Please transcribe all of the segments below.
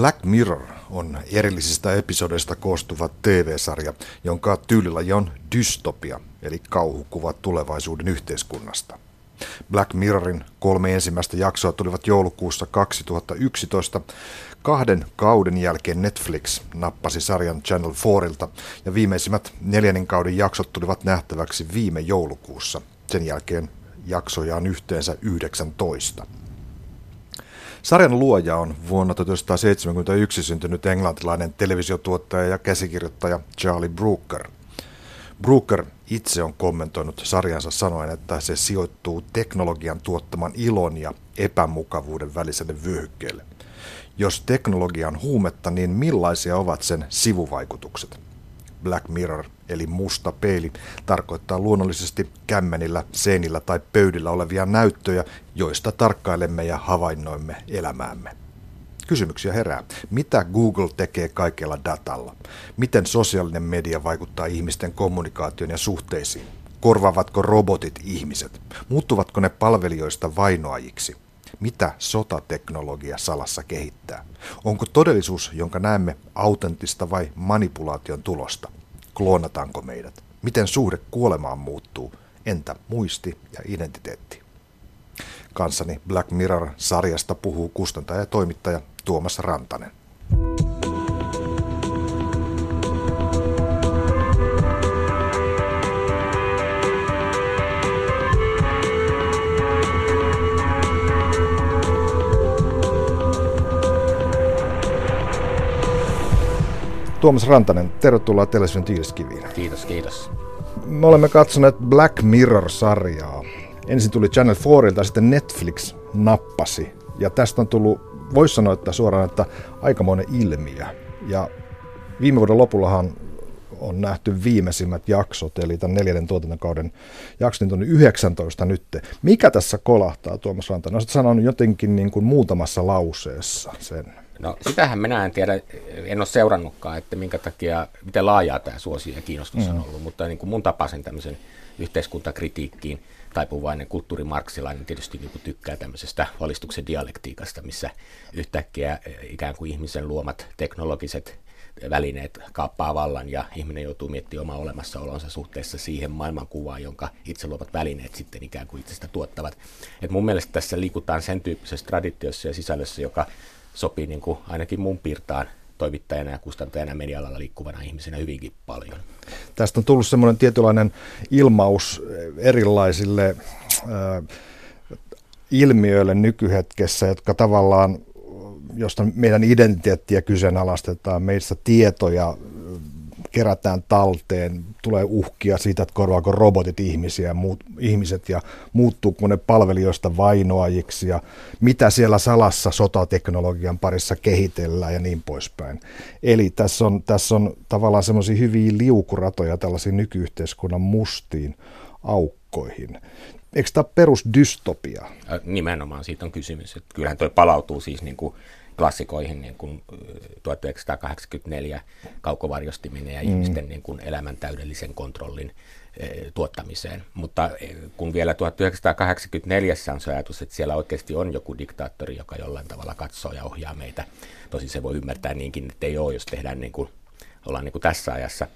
Black Mirror on erillisistä episodeista koostuva TV-sarja, jonka tyylilaji on dystopia, eli kauhukuva tulevaisuuden yhteiskunnasta. Black Mirrorin kolme ensimmäistä jaksoa tulivat joulukuussa 2011. Kahden kauden jälkeen Netflix nappasi sarjan Channel 4 ja viimeisimmät neljännen kauden jaksot tulivat nähtäväksi viime joulukuussa. Sen jälkeen jaksoja on yhteensä 19. Sarjan luoja on vuonna 1971 syntynyt englantilainen televisiotuottaja ja käsikirjoittaja Charlie Brooker. Brooker itse on kommentoinut sarjansa sanoen, että se sijoittuu teknologian tuottaman ilon ja epämukavuuden väliselle vyöhykkeelle. Jos teknologia on huumetta, niin millaisia ovat sen sivuvaikutukset? Black Mirror eli musta peili tarkoittaa luonnollisesti kämmenillä, seinillä tai pöydillä olevia näyttöjä, joista tarkkailemme ja havainnoimme elämäämme. Kysymyksiä herää. Mitä Google tekee kaikella datalla? Miten sosiaalinen media vaikuttaa ihmisten kommunikaation ja suhteisiin? Korvaavatko robotit ihmiset? Muuttuvatko ne palvelijoista vainoajiksi? Mitä sotateknologia salassa kehittää? Onko todellisuus, jonka näemme, autenttista vai manipulaation tulosta? Kloonataanko meidät? Miten suhde kuolemaan muuttuu? Entä muisti ja identiteetti? Kanssani Black Mirror-sarjasta puhuu kustantaja ja toimittaja Tuomas Rantanen. Tuomas Rantanen, tervetuloa Television Tiiliskiviin. Kiitos, kiitos. Me olemme katsoneet Black Mirror-sarjaa. Ensin tuli Channel 4 sitten Netflix nappasi. Ja tästä on tullut, voisi sanoa, että suoraan, että aikamoinen ilmiö. Ja viime vuoden lopullahan on nähty viimeisimmät jaksot, eli tämän neljännen tuotantokauden jaksot, niin on 19 nyt. Mikä tässä kolahtaa, Tuomas Rantanen? Olisit sanonut jotenkin niin kuin muutamassa lauseessa sen. No sitähän minä en tiedä, en ole seurannutkaan, että minkä takia, miten laajaa tämä suosio ja kiinnostus mm. on ollut, mutta niin kuin mun tapaisen tämmöisen yhteiskuntakritiikkiin taipuvainen kulttuurimarksilainen tietysti niin kuin tykkää tämmöisestä valistuksen dialektiikasta, missä yhtäkkiä eh, ikään kuin ihmisen luomat teknologiset välineet kaappaa vallan ja ihminen joutuu miettimään omaa olemassaolonsa suhteessa siihen maailmankuvaan, jonka itse luovat välineet sitten ikään kuin itsestä tuottavat. Et mun mielestä tässä liikutaan sen tyyppisessä traditiossa ja sisällössä, joka sopii niin kuin ainakin mun piirtaan toimittajana ja kustantajana media-alalla liikkuvana ihmisenä hyvinkin paljon. Tästä on tullut semmoinen tietynlainen ilmaus erilaisille äh, ilmiöille nykyhetkessä, jotka tavallaan, josta meidän identiteettiä kyseenalaistetaan, meistä tietoja kerätään talteen, tulee uhkia siitä, että korvaako robotit ihmisiä, muut, ihmiset ja muuttuuko ne palvelijoista vainoajiksi ja mitä siellä salassa sotateknologian parissa kehitellään ja niin poispäin. Eli tässä on, tässä on tavallaan semmoisia hyviä liukuratoja tällaisiin nykyyhteiskunnan mustiin aukkoihin. Eikö tämä perusdystopia? Nimenomaan siitä on kysymys. Että kyllähän tuo palautuu siis niin kuin klassikoihin niin kuin 1984 kaukovarjostiminen ja mm. ihmisten niin kuin elämän täydellisen kontrollin tuottamiseen. Mutta kun vielä 1984 on se ajatus, että siellä oikeasti on joku diktaattori, joka jollain tavalla katsoo ja ohjaa meitä. Tosin se voi ymmärtää niinkin, että ei ole, jos tehdään niin kuin, ollaan niin kuin tässä ajassa.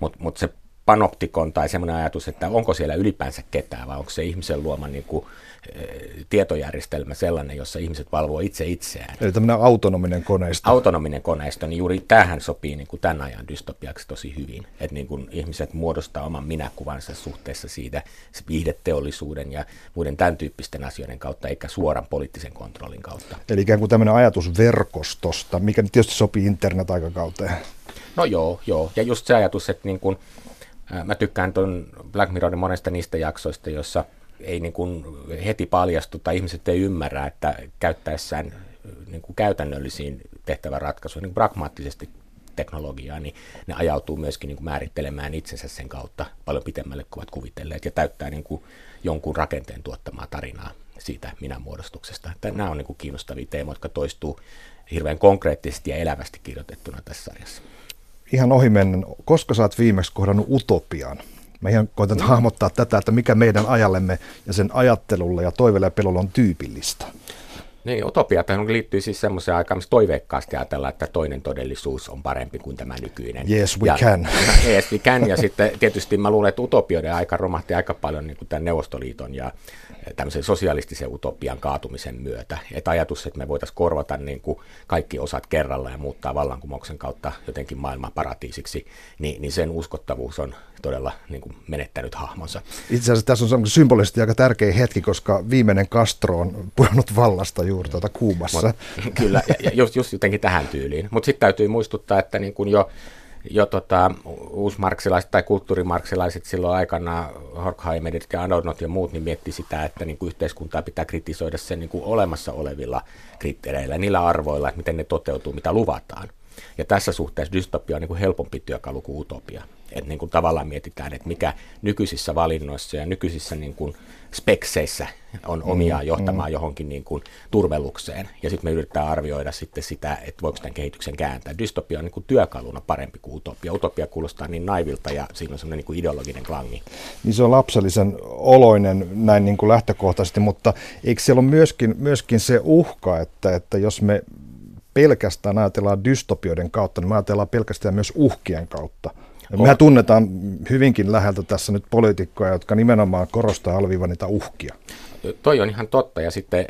Mutta mut se panoptikon tai semmoinen ajatus, että onko siellä ylipäänsä ketään vai onko se ihmisen luoma niin kuin, tietojärjestelmä sellainen, jossa ihmiset valvoo itse itseään. Eli tämmöinen autonominen koneisto. Autonominen koneisto, niin juuri tähän sopii niin kuin tämän ajan dystopiaksi tosi hyvin. Että niin kuin ihmiset muodostaa oman minäkuvansa suhteessa siitä viihdeteollisuuden ja muiden tämän tyyppisten asioiden kautta, eikä suoran poliittisen kontrollin kautta. Eli ikään kuin tämmöinen ajatus verkostosta, mikä tietysti sopii internet-aikakauteen. No joo, joo. Ja just se ajatus, että niin kuin, mä tykkään tuon Black Mirrorin monesta niistä jaksoista, jossa ei niin kuin heti paljastu tai ihmiset ei ymmärrä, että käyttäessään niin kuin käytännöllisiin tehtävän ratkaisuja niin pragmaattisesti teknologiaa, niin ne ajautuu myöskin niin kuin määrittelemään itsensä sen kautta paljon pitemmälle kuin ovat kuvitelleet ja täyttää niin kuin jonkun rakenteen tuottamaa tarinaa siitä minä-muodostuksesta. Että nämä on niin kuin kiinnostavia teemoja, jotka toistuu hirveän konkreettisesti ja elävästi kirjoitettuna tässä sarjassa. Ihan ohimennen, koska sä oot viimeksi kohdannut utopian? Mä ihan koitan hahmottaa tätä, että mikä meidän ajallemme ja sen ajattelulle ja toiveelle ja pelolle on tyypillistä. Niin, utopia liittyy siis semmoiseen aikaan, missä toiveikkaasti ajatellaan, että toinen todellisuus on parempi kuin tämä nykyinen. Yes, we ja, can. yes, we can. Ja sitten tietysti mä luulen, että utopioiden aika romahti aika paljon niin kuin tämän Neuvostoliiton ja tämmöisen sosialistisen utopian kaatumisen myötä. Että ajatus, että me voitaisiin korvata niin kuin kaikki osat kerralla ja muuttaa vallankumouksen kautta jotenkin maailman paratiisiksi, niin, niin sen uskottavuus on todella niin kuin menettänyt hahmonsa. Itse asiassa tässä on symbolisesti aika tärkeä hetki, koska viimeinen Castro on pudonnut vallasta juuri tuota Kuubassa. Mut, kyllä, ja just, just jotenkin tähän tyyliin. Mutta sitten täytyy muistuttaa, että niin kuin jo jo tota, uusmarksilaiset tai kulttuurimarksilaiset silloin aikana, Horkheimerit ja Adornot ja muut, niin mietti sitä, että niin yhteiskuntaa pitää kritisoida sen niin olemassa olevilla kriteereillä, niillä arvoilla, että miten ne toteutuu, mitä luvataan. Ja tässä suhteessa dystopia on niin helpompi työkalu kuin utopia. Että niin kuin tavallaan mietitään, että mikä nykyisissä valinnoissa ja nykyisissä niin kuin spekseissä on omiaan mm, johtamaan mm. johonkin niin kuin turvelukseen. Ja sitten me yritetään arvioida sitten sitä, että voiko tämän kehityksen kääntää. Dystopia on niin kuin työkaluna parempi kuin utopia. Utopia kuulostaa niin naivilta ja siinä on semmoinen niin kuin ideologinen klangi. Niin se on lapsellisen oloinen näin niin kuin lähtökohtaisesti, mutta eikö siellä ole myöskin, myöskin se uhka, että, että jos me pelkästään ajatellaan dystopioiden kautta, niin me ajatellaan pelkästään myös uhkien kautta. Me tunnetaan hyvinkin läheltä tässä nyt poliitikkoja, jotka nimenomaan korostaa alviiva niitä uhkia. Toi on ihan totta ja sitten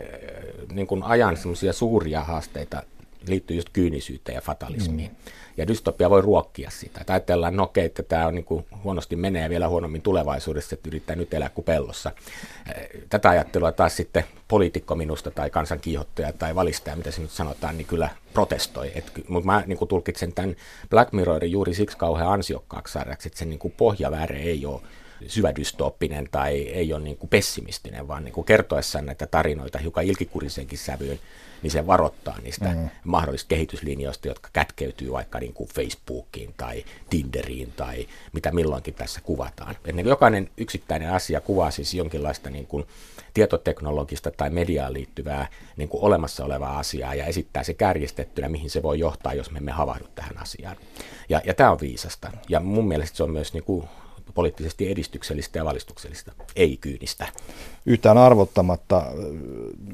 niin kuin ajan semmoisia suuria haasteita liittyy just kyynisyyteen ja fatalismiin. Mm. Ja dystopia voi ruokkia sitä. Että ajatellaan, no okei, että tämä on niin kuin huonosti menee ja vielä huonommin tulevaisuudessa, että yrittää nyt elää kuin pellossa. Tätä ajattelua taas sitten poliitikko minusta tai kansan kiihottaja tai valistaja, mitä se nyt sanotaan, niin kyllä protestoi. mutta mä niin kuin tulkitsen tämän Black Mirrorin juuri siksi kauhean ansiokkaaksi sarjaksi, että sen niin kuin pohjaväre ei ole syvädystooppinen tai ei ole niin kuin pessimistinen, vaan niin kuin kertoessaan näitä tarinoita hiukan ilkikurisenkin sävyyn, niin se varoittaa niistä mm. mahdollisista kehityslinjoista, jotka kätkeytyy vaikka niin kuin Facebookiin tai Tinderiin tai mitä milloinkin tässä kuvataan. Et niin jokainen yksittäinen asia kuvaa siis jonkinlaista niin kuin tietoteknologista tai mediaan liittyvää niin kuin olemassa olevaa asiaa ja esittää se kärjistettynä, mihin se voi johtaa, jos me emme havahdu tähän asiaan. Ja, ja tämä on viisasta. Ja mun mielestä se on myös niin kuin poliittisesti edistyksellistä ja valistuksellista, ei kyynistä. Yhtään arvottamatta,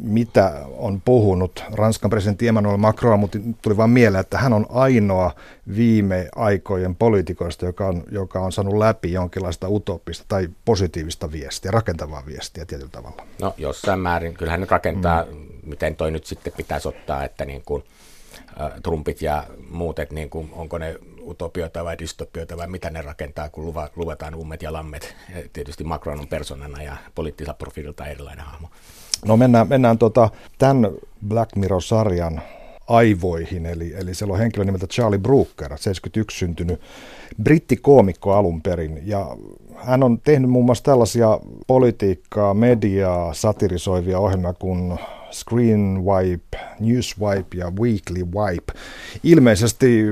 mitä on puhunut Ranskan presidentti Emmanuel Macron, mutta tuli vain mieleen, että hän on ainoa viime aikojen poliitikoista, joka on, joka on saanut läpi jonkinlaista utopista tai positiivista viestiä, rakentavaa viestiä tietyllä tavalla. No jossain määrin, kyllähän nyt rakentaa, mm. miten toi nyt sitten pitäisi ottaa, että niin kuin, Trumpit ja muut, että niin kuin, onko ne utopioita vai dystopioita vai mitä ne rakentaa, kun luva, luvataan ummet ja lammet. Ja tietysti Macron on persoonana ja poliittisella profiililta erilainen hahmo. No mennään, mennään tota, tämän Black Mirror-sarjan aivoihin, eli, eli siellä on henkilö nimeltä Charlie Brooker, 71 syntynyt brittikoomikko alun perin, ja hän on tehnyt muun muassa tällaisia politiikkaa, mediaa, satirisoivia ohjelmia kuin Screen Wipe, News Wipe ja Weekly Wipe. Ilmeisesti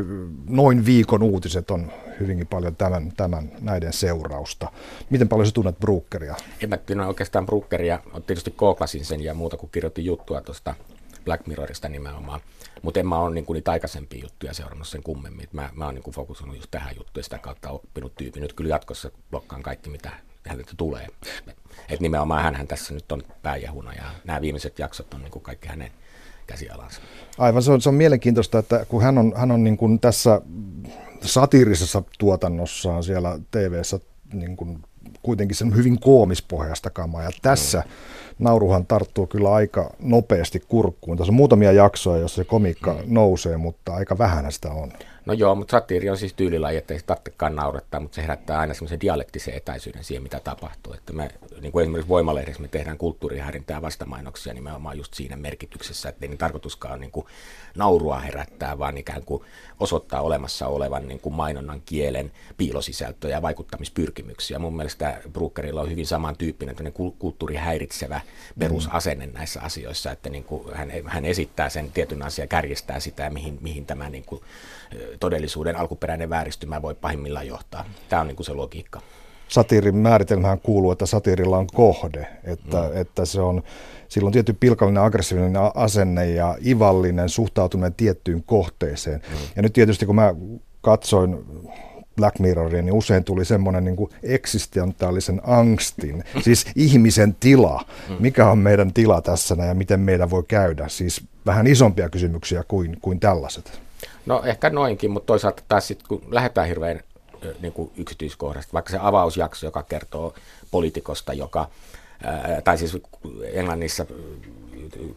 noin viikon uutiset on hyvinkin paljon tämän, tämän näiden seurausta. Miten paljon sä tunnet Brookeria? En mä tiedä oikeastaan Brookeria. Tietysti kooklasin sen ja muuta kuin kirjoitin juttua tuosta Black Mirrorista nimenomaan. Mutta en mä ole niinku niitä aikaisempia juttuja seurannut sen kummemmin. Mä, mä oon niinku fokusoinut just tähän juttuun ja sitä kautta oppinut tyypin. Nyt kyllä jatkossa blokkaan kaikki, mitä häneltä tulee. Et nimenomaan hän tässä nyt on pääjahuna ja nämä viimeiset jaksot on niin kuin kaikki hänen käsialansa. Aivan, se on, se on mielenkiintoista, että kun hän on, hän on niin kuin tässä satiirisessa tuotannossaan siellä TV-ssä niin kuin kuitenkin sen hyvin koomispohjasta kamaa. Ja tässä mm. nauruhan tarttuu kyllä aika nopeasti kurkkuun. Tässä on muutamia jaksoja, joissa se komiikka mm. nousee, mutta aika vähän sitä on. No joo, mutta satiiri on siis tyylilaji, että ei se tarvitsekaan naurattaa, mutta se herättää aina semmoisen dialektisen etäisyyden siihen, mitä tapahtuu. Että me, niin kuin esimerkiksi Voimalehdessä me tehdään kulttuurihärintää ja vastamainoksia nimenomaan just siinä merkityksessä, että ei niin tarkoituskaan niin kuin naurua herättää, vaan ikään kuin osoittaa olemassa olevan niin kuin mainonnan kielen piilosisältöjä ja vaikuttamispyrkimyksiä. Mun mielestä Brookerilla on hyvin samantyyppinen kulttuurihäiritsevä perusasenne mm. näissä asioissa, että niin kuin hän, hän esittää sen tietyn asian, kärjestää sitä, mihin, mihin tämä niin kuin todellisuuden alkuperäinen vääristymä voi pahimmillaan johtaa. Tämä on niin kuin se logiikka. Satiirin määritelmähän kuuluu, että satiirilla on kohde, että, mm. että se on, silloin tietty pilkallinen aggressiivinen asenne ja ivallinen suhtautuminen tiettyyn kohteeseen. Mm. Ja nyt tietysti kun mä katsoin Black Mirroria, niin usein tuli semmoinen niin kuin eksistentiaalisen angstin, siis ihmisen tila. Mikä on meidän tila tässä ja miten meidän voi käydä? Siis vähän isompia kysymyksiä kuin, kuin tällaiset. No ehkä noinkin, mutta toisaalta taas sitten kun lähdetään hirveän niin kuin yksityiskohdasta, vaikka se avausjakso, joka kertoo poliitikosta, joka, tai siis Englannissa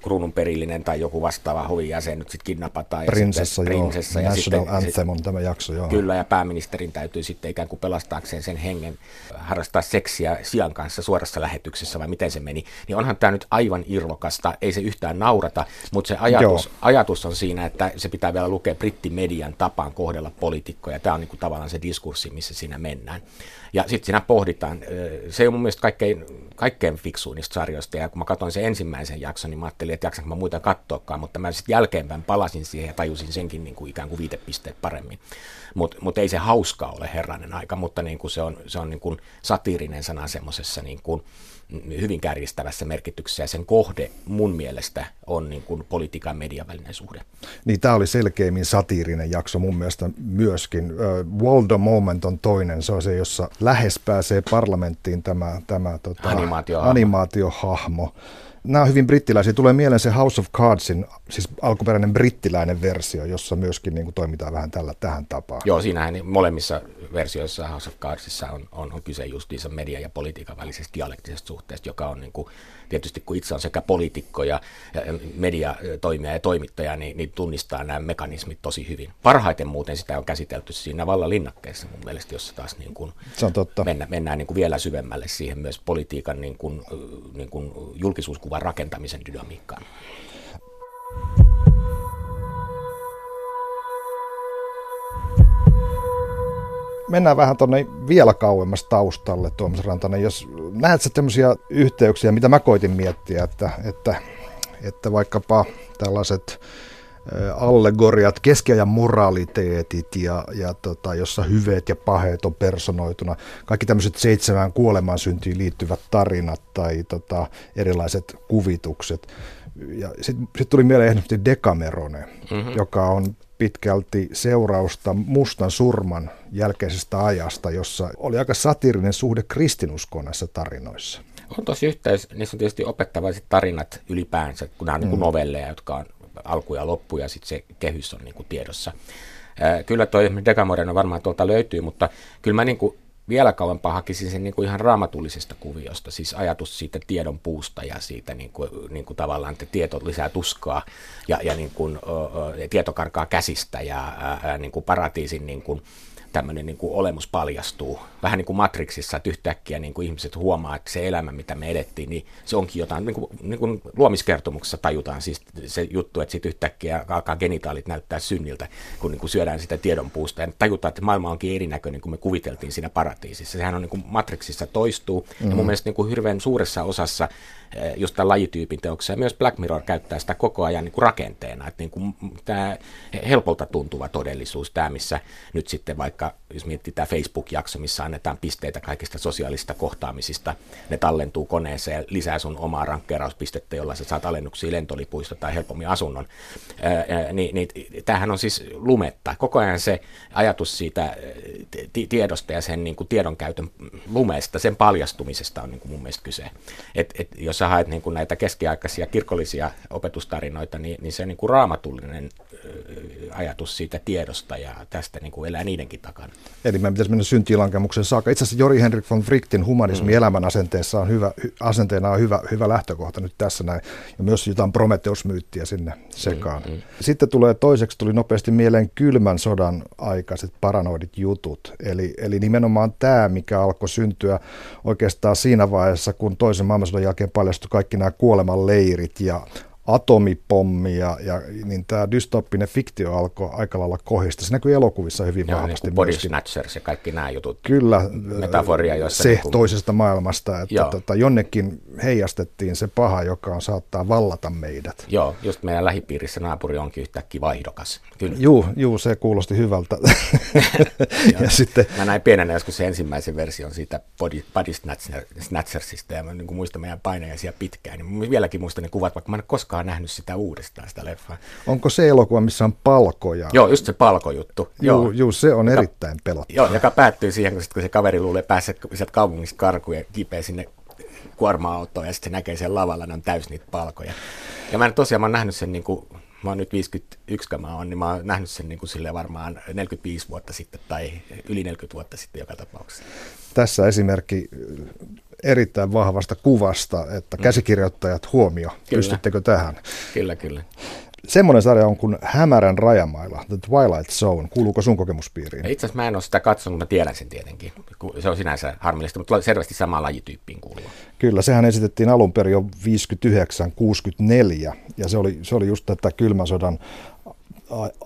kruunun perillinen tai joku vastaava hovin jäsen nyt sitten kidnapataan. Prinsessa, ja sitten, prinsessa, joo. Ja National sitten, Anthem on tämä jakso, joo. Kyllä, ja pääministerin täytyy sitten ikään kuin pelastaakseen sen hengen harrastaa seksiä sian kanssa suorassa lähetyksessä, vai miten se meni. Niin onhan tämä nyt aivan irvokasta, ei se yhtään naurata, mutta se ajatus, ajatus on siinä, että se pitää vielä lukea brittimedian tapaan kohdella poliitikkoja. Tämä on niin kuin tavallaan se diskurssi, missä siinä mennään. Ja sitten siinä pohditaan, se on mun mielestä kaikkein, kaikkein fiksuin niistä sarjoista, ja kun mä katsoin sen ensimmäisen jakson, niin mä ajattelin, että jaksanko mä muita katsoakaan, mutta mä sitten jälkeenpäin palasin siihen ja tajusin senkin niin kuin ikään kuin viitepisteet paremmin. Mutta mut ei se hauskaa ole herranen aika, mutta niin kuin se on, se on niin kuin satiirinen sana semmoisessa niin kuin, hyvin kärjistävässä merkityksessä ja sen kohde mun mielestä on niin kuin politiikan median välinen suhde. Niin tämä oli selkeimmin satiirinen jakso mun mielestä myöskin. Waldo Moment on toinen, se on se, jossa lähes pääsee parlamenttiin tämä, tämä tota, animaatiohahmo. animaatiohahmo nämä on hyvin brittiläisiä. Tulee mieleen se House of Cardsin, siis alkuperäinen brittiläinen versio, jossa myöskin niin kuin toimitaan vähän tällä tähän tapaan. Joo, siinähän molemmissa versioissa House of Cardsissa on, on, on kyse justiinsa media ja politiikan välisestä dialektisesta suhteesta, joka on niin kuin, tietysti kun itse on sekä poliitikko ja, ja mediatoimija ja toimittaja, niin, niin tunnistaa nämä mekanismit tosi hyvin. Parhaiten muuten sitä on käsitelty siinä vallalinnakkeessa mun mielestä, jossa taas niin kuin Se on totta. Mennä, mennään niin kuin vielä syvemmälle siihen myös politiikan niin kuin, niin kuin julkisuuskuvan rakentamisen dynamiikkaan. Mennään vähän tuonne vielä kauemmas taustalle, Tuomas Rantanen. Jos näet sä tämmöisiä yhteyksiä, mitä mä koitin miettiä, että, että, että vaikkapa tällaiset allegoriat, keskiajan moraliteetit ja, ja tota, jossa hyveet ja paheet on personoituna. Kaikki tämmöiset seitsemään kuoleman syntiin liittyvät tarinat tai tota, erilaiset kuvitukset. Ja sitten sit tuli mieleen Dekamerone, mm-hmm. joka on pitkälti seurausta mustan surman jälkeisestä ajasta, jossa oli aika satirinen suhde kristinuskoon näissä tarinoissa. On tosi yhteys, niissä on tietysti opettavaiset tarinat ylipäänsä, kun nämä on niin mm. novelleja, jotka on alku ja loppu ja sitten se kehys on niin kuin tiedossa. Kyllä toi Degamoreno varmaan tuolta löytyy, mutta kyllä mä niin kuin vielä kauempaa hakisin sen niin kuin ihan raamatullisesta kuviosta, siis ajatus siitä tiedon puusta ja siitä niin kuin, niin kuin tavallaan, että tieto lisää tuskaa ja, ja niin kuin, ö, tieto karkaa käsistä ja ä, niin kuin paratiisin niin kuin, tämmöinen niin kuin olemus paljastuu. Vähän niin kuin Matrixissa, että yhtäkkiä niin kuin ihmiset huomaa, että se elämä, mitä me edettiin, niin se onkin jotain, niin kuin, niin kuin luomiskertomuksessa tajutaan siis se juttu, että sitten yhtäkkiä alkaa genitaalit näyttää synniltä, kun niin kuin syödään sitä tiedonpuusta. Ja tajutaan, että maailma onkin erinäköinen kuin me kuviteltiin siinä paratiisissa. Sehän on niin kuin Matrixissa toistuu. Mm-hmm. Ja mun mm. mielestä niin kuin hirveän suuressa osassa Eh, just tämän lajityypin teoksia. Myös Black Mirror käyttää sitä koko ajan niin kuin rakenteena, että niin kuin tämä helpolta tuntuva todellisuus, tämä missä nyt sitten vaikka, jos miettii tämä Facebook-jakso, missä annetaan pisteitä kaikista sosiaalista kohtaamisista, ne tallentuu koneeseen lisää sun omaa rankkeerauspistettä, jolla sä saat alennuksia lentolipuista tai helpommin asunnon, niin, niin tämähän on siis lumetta. Koko ajan se ajatus siitä tiedosta ja sen niin kuin tiedonkäytön lumesta, sen paljastumisesta on niin kuin mun mielestä kyse. Et, et jos sä haet niin kuin näitä keskiaikaisia kirkollisia opetustarinoita, niin, niin se niin kuin raamatullinen ajatus siitä tiedosta ja tästä niin kuin elää niidenkin takana. Eli meidän pitäisi mennä syntiilankemuksen saakka. Itse asiassa Jori Henrik von Frichtin humanismi mm. elämän asenteessa on hyvä, asenteena on hyvä, hyvä lähtökohta nyt tässä näin. Ja myös jotain Prometheus-myyttiä sinne sekaan. Mm, mm. Sitten tulee toiseksi tuli nopeasti mieleen kylmän sodan aikaiset paranoidit jutut. Eli, eli nimenomaan tämä, mikä alkoi syntyä oikeastaan siinä vaiheessa, kun toisen maailmansodan jälkeen paljastui kaikki nämä kuoleman leirit ja atomipommi ja, ja niin tämä dystoppinen fiktio alkoi aika lailla kohista. Se näkyy elokuvissa hyvin Joo, vahvasti. Niin Body Snatchers ja kaikki nämä jutut. Kyllä. Metaforia, joissa... Se niin kuin... toisesta maailmasta, että tota, jonnekin heijastettiin se paha, joka on saattaa vallata meidät. Joo, just meidän lähipiirissä naapuri onkin yhtäkkiä vaihdokas. Kyllä. Juu, juu, se kuulosti hyvältä. ja sitten... Mä näin pienenä joskus se ensimmäisen version siitä Body, body Snatchersista ja mä niin muistan meidän painajaisia pitkään. Niin vieläkin muistan ne kuvat, vaikka mä en koskaan koskaan nähnyt sitä uudestaan, sitä leffaa. Onko se elokuva, missä on palkoja? Joo, just se palkojuttu. Joo, joo se on erittäin pelottava. Joo, joka päättyy siihen, kun, sit, kun se kaveri luulee päässä sieltä kaupungista karkuun ja kipeä sinne kuorma-autoon ja sitten se näkee sen lavalla, ne on täys niitä palkoja. Ja mä en tosiaan, mä oon nähnyt sen niin kuin, mä oon nyt 51, kun mä oon, niin mä oon nähnyt sen niin kuin sille varmaan 45 vuotta sitten tai yli 40 vuotta sitten joka tapauksessa. Tässä esimerkki erittäin vahvasta kuvasta, että mm. käsikirjoittajat huomio. Kyllä. Pystyttekö tähän? Kyllä, kyllä. Semmoinen sarja on kuin Hämärän rajamailla, The Twilight Zone. Kuuluuko sun kokemuspiiriin? Itse asiassa mä en ole sitä katsonut, mä tiedän sen tietenkin. Se on sinänsä harmillista, mutta selvästi samaan lajityyppiin kuuluva. Kyllä, sehän esitettiin alun perin jo 59-64, ja se oli, se oli just tätä kylmän sodan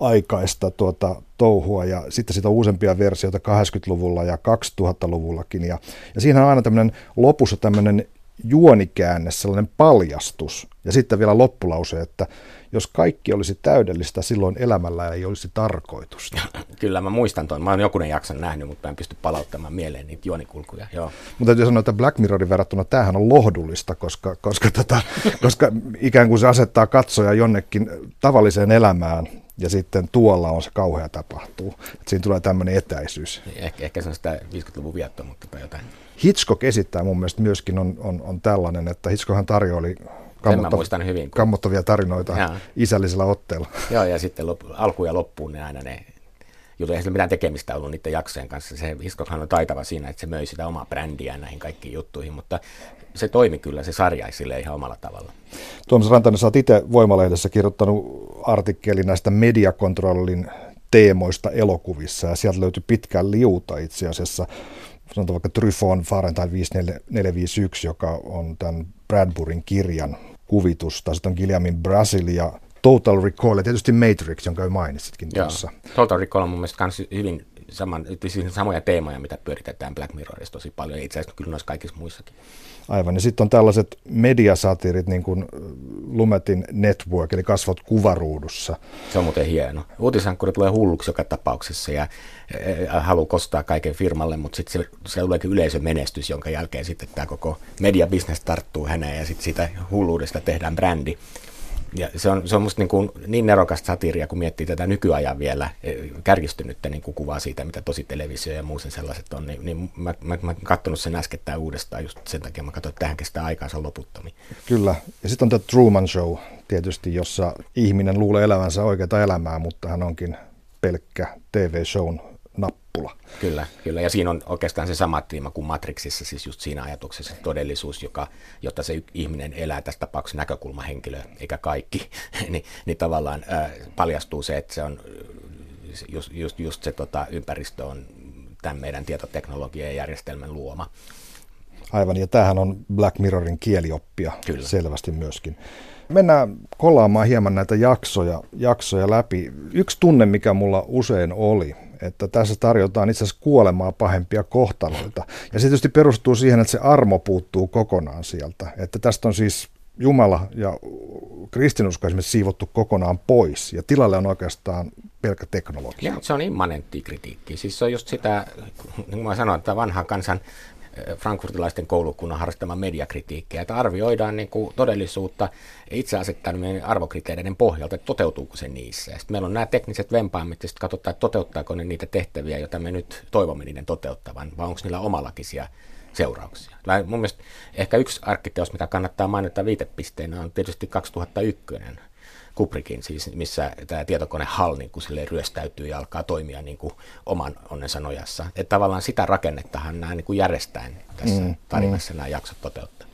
aikaista tuota, touhua ja sitten siitä on uusempia versioita 80-luvulla ja 2000-luvullakin ja, ja siinä on aina tämmöinen lopussa tämmöinen juonikäänne, sellainen paljastus ja sitten vielä loppulause, että jos kaikki olisi täydellistä, silloin elämällä ei olisi tarkoitusta. Kyllä, mä muistan tuon. Mä oon jokunen jakson nähnyt, mutta mä en pysty palauttamaan mieleen niitä juonikulkuja. Joo. Mutta täytyy sanoa, että Black Mirrorin verrattuna tämähän on lohdullista, koska, koska, tota, koska ikään kuin se asettaa katsoja jonnekin tavalliseen elämään, ja sitten tuolla on se kauhea tapahtuu. Et siinä tulee tämmöinen etäisyys. Niin, ehkä, ehkä se on sitä 50-luvun viattomuutta tai jotain. Hitchcock esittää mun mielestä myöskin on, on, on tällainen, että Hitchcockhan tarjoili kammottav- hyvin, kun... kammottavia tarinoita Jaa. isällisellä otteella. Joo, ja sitten lop, alku ja loppuun ne aina ne jutut. Eihän sillä mitään tekemistä ollut niiden jaksojen kanssa. Se Hitchcockhan on taitava siinä, että se möi sitä omaa brändiä näihin kaikkiin juttuihin, mutta se toimi kyllä se sarja sille ihan omalla tavalla. Tuomas Rantanen, sä oot itse Voimalehdessä kirjoittanut artikkelin näistä mediakontrollin teemoista elokuvissa, ja sieltä löytyi pitkään liuta itse asiassa sanotaan vaikka Tryfon Fahrenheit 5451, joka on tämän Bradburyn kirjan kuvitus, tai sitten on Gilliamin Brasilia, Total Recall ja tietysti Matrix, jonka jo mainitsitkin tuossa. Total Recall on mun mielestä myös hyvin saman, siis samoja teemoja, mitä pyöritetään Black Mirrorissa tosi paljon, itse asiassa kyllä noissa kaikissa muissakin. Aivan, ja sitten on tällaiset mediasatirit, niin kuin Lumetin Network, eli kasvot kuvaruudussa. Se on muuten hieno. Uutisankkuri tulee hulluksi joka tapauksessa ja haluaa kostaa kaiken firmalle, mutta sitten se, se tuleekin yleisömenestys, jonka jälkeen sitten tämä koko mediabisnes tarttuu häneen ja sitten siitä hulluudesta tehdään brändi. Ja se on, se on musta niin, kuin niin nerokasta satiria, kun miettii tätä nykyajan vielä e, kärkistynyttä niin kuin kuvaa siitä, mitä tosi televisio ja muu sen sellaiset on, niin, niin mä, mä, mä katsonut sen äskettäin uudestaan just sen takia, mä katsoin, että tähän kestää aikaansa loputtomiin. Kyllä, ja sitten on tämä Truman Show tietysti, jossa ihminen luulee elävänsä oikeaa elämää, mutta hän onkin pelkkä TV-shown nappula. Kyllä, kyllä. Ja siinä on oikeastaan se sama tiima kuin Matrixissa, siis just siinä ajatuksessa todellisuus, joka, jotta se ihminen elää tässä tapauksessa näkökulmahenkilö, eikä kaikki, niin, niin tavallaan äh, paljastuu se, että se on just, just, just se tota, ympäristö on tämän meidän tietoteknologian ja järjestelmän luoma. Aivan, ja tämähän on Black Mirrorin kielioppia Kyllä. selvästi myöskin. Mennään kolaamaan hieman näitä jaksoja, jaksoja läpi. Yksi tunne, mikä mulla usein oli, että tässä tarjotaan itse asiassa kuolemaa pahempia kohtaloita. Ja se tietysti perustuu siihen, että se armo puuttuu kokonaan sieltä. Että tästä on siis Jumala ja kristinusko esimerkiksi siivottu kokonaan pois, ja tilalle on oikeastaan pelkkä teknologia. Ja, se on immanentti kritiikki. Siis se on just sitä, niin kuin mä sanoin, että vanha kansan frankfurtilaisten koulukunnan harrastama mediakritiikkiä, että arvioidaan niin kuin todellisuutta itse asettaneen arvokriteereiden pohjalta, että toteutuuko se niissä. Sitten meillä on nämä tekniset vempaamit, ja sitten katsotaan, että toteuttaako ne niitä tehtäviä, joita me nyt toivomme niiden toteuttavan, vai onko niillä omalakisia seurauksia. Mun mielestä ehkä yksi arkkiteos, mitä kannattaa mainita viitepisteenä, on tietysti 2001 Kubrickin, siis missä tämä tietokone HAL niin kuin ryöstäytyy ja alkaa toimia niin kuin oman onnensa nojassa. Että tavallaan sitä rakennettahan nämä niin kuin järjestäen tässä mm, tarinassa mm. nämä jaksot toteuttaa.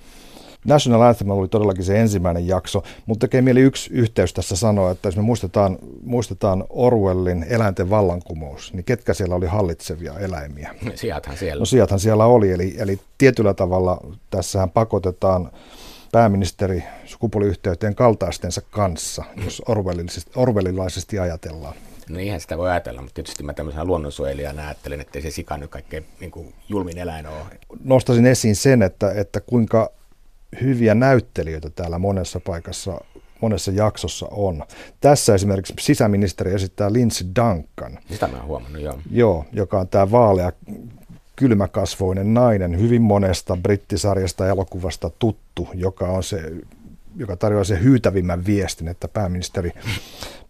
National Anthem oli todellakin se ensimmäinen jakso, mutta tekee mieli yksi yhteys tässä sanoa, että jos me muistetaan, muistetaan Orwellin eläinten vallankumous, niin ketkä siellä oli hallitsevia eläimiä? Sijathan siellä. No sijathan siellä oli, eli, eli tietyllä tavalla tässähän pakotetaan pääministeri sukupuoliyhteyteen kaltaistensa kanssa, jos orwellilaisesti ajatellaan. No eihän sitä voi ajatella, mutta tietysti mä tämmöisenä luonnonsuojelijana ajattelen, että se sika nyt kaikkein niin kuin julmin eläin ole. Nostaisin esiin sen, että, että kuinka hyviä näyttelijöitä täällä monessa paikassa, monessa jaksossa on. Tässä esimerkiksi sisäministeri esittää Lindsey Duncan. Sitä mä oon huomannut, joo. Joo, joka on tämä vaalea kylmäkasvoinen nainen, hyvin monesta brittisarjasta elokuvasta tuttu, joka on se joka tarjoaa sen hyytävimmän viestin, että pääministeri,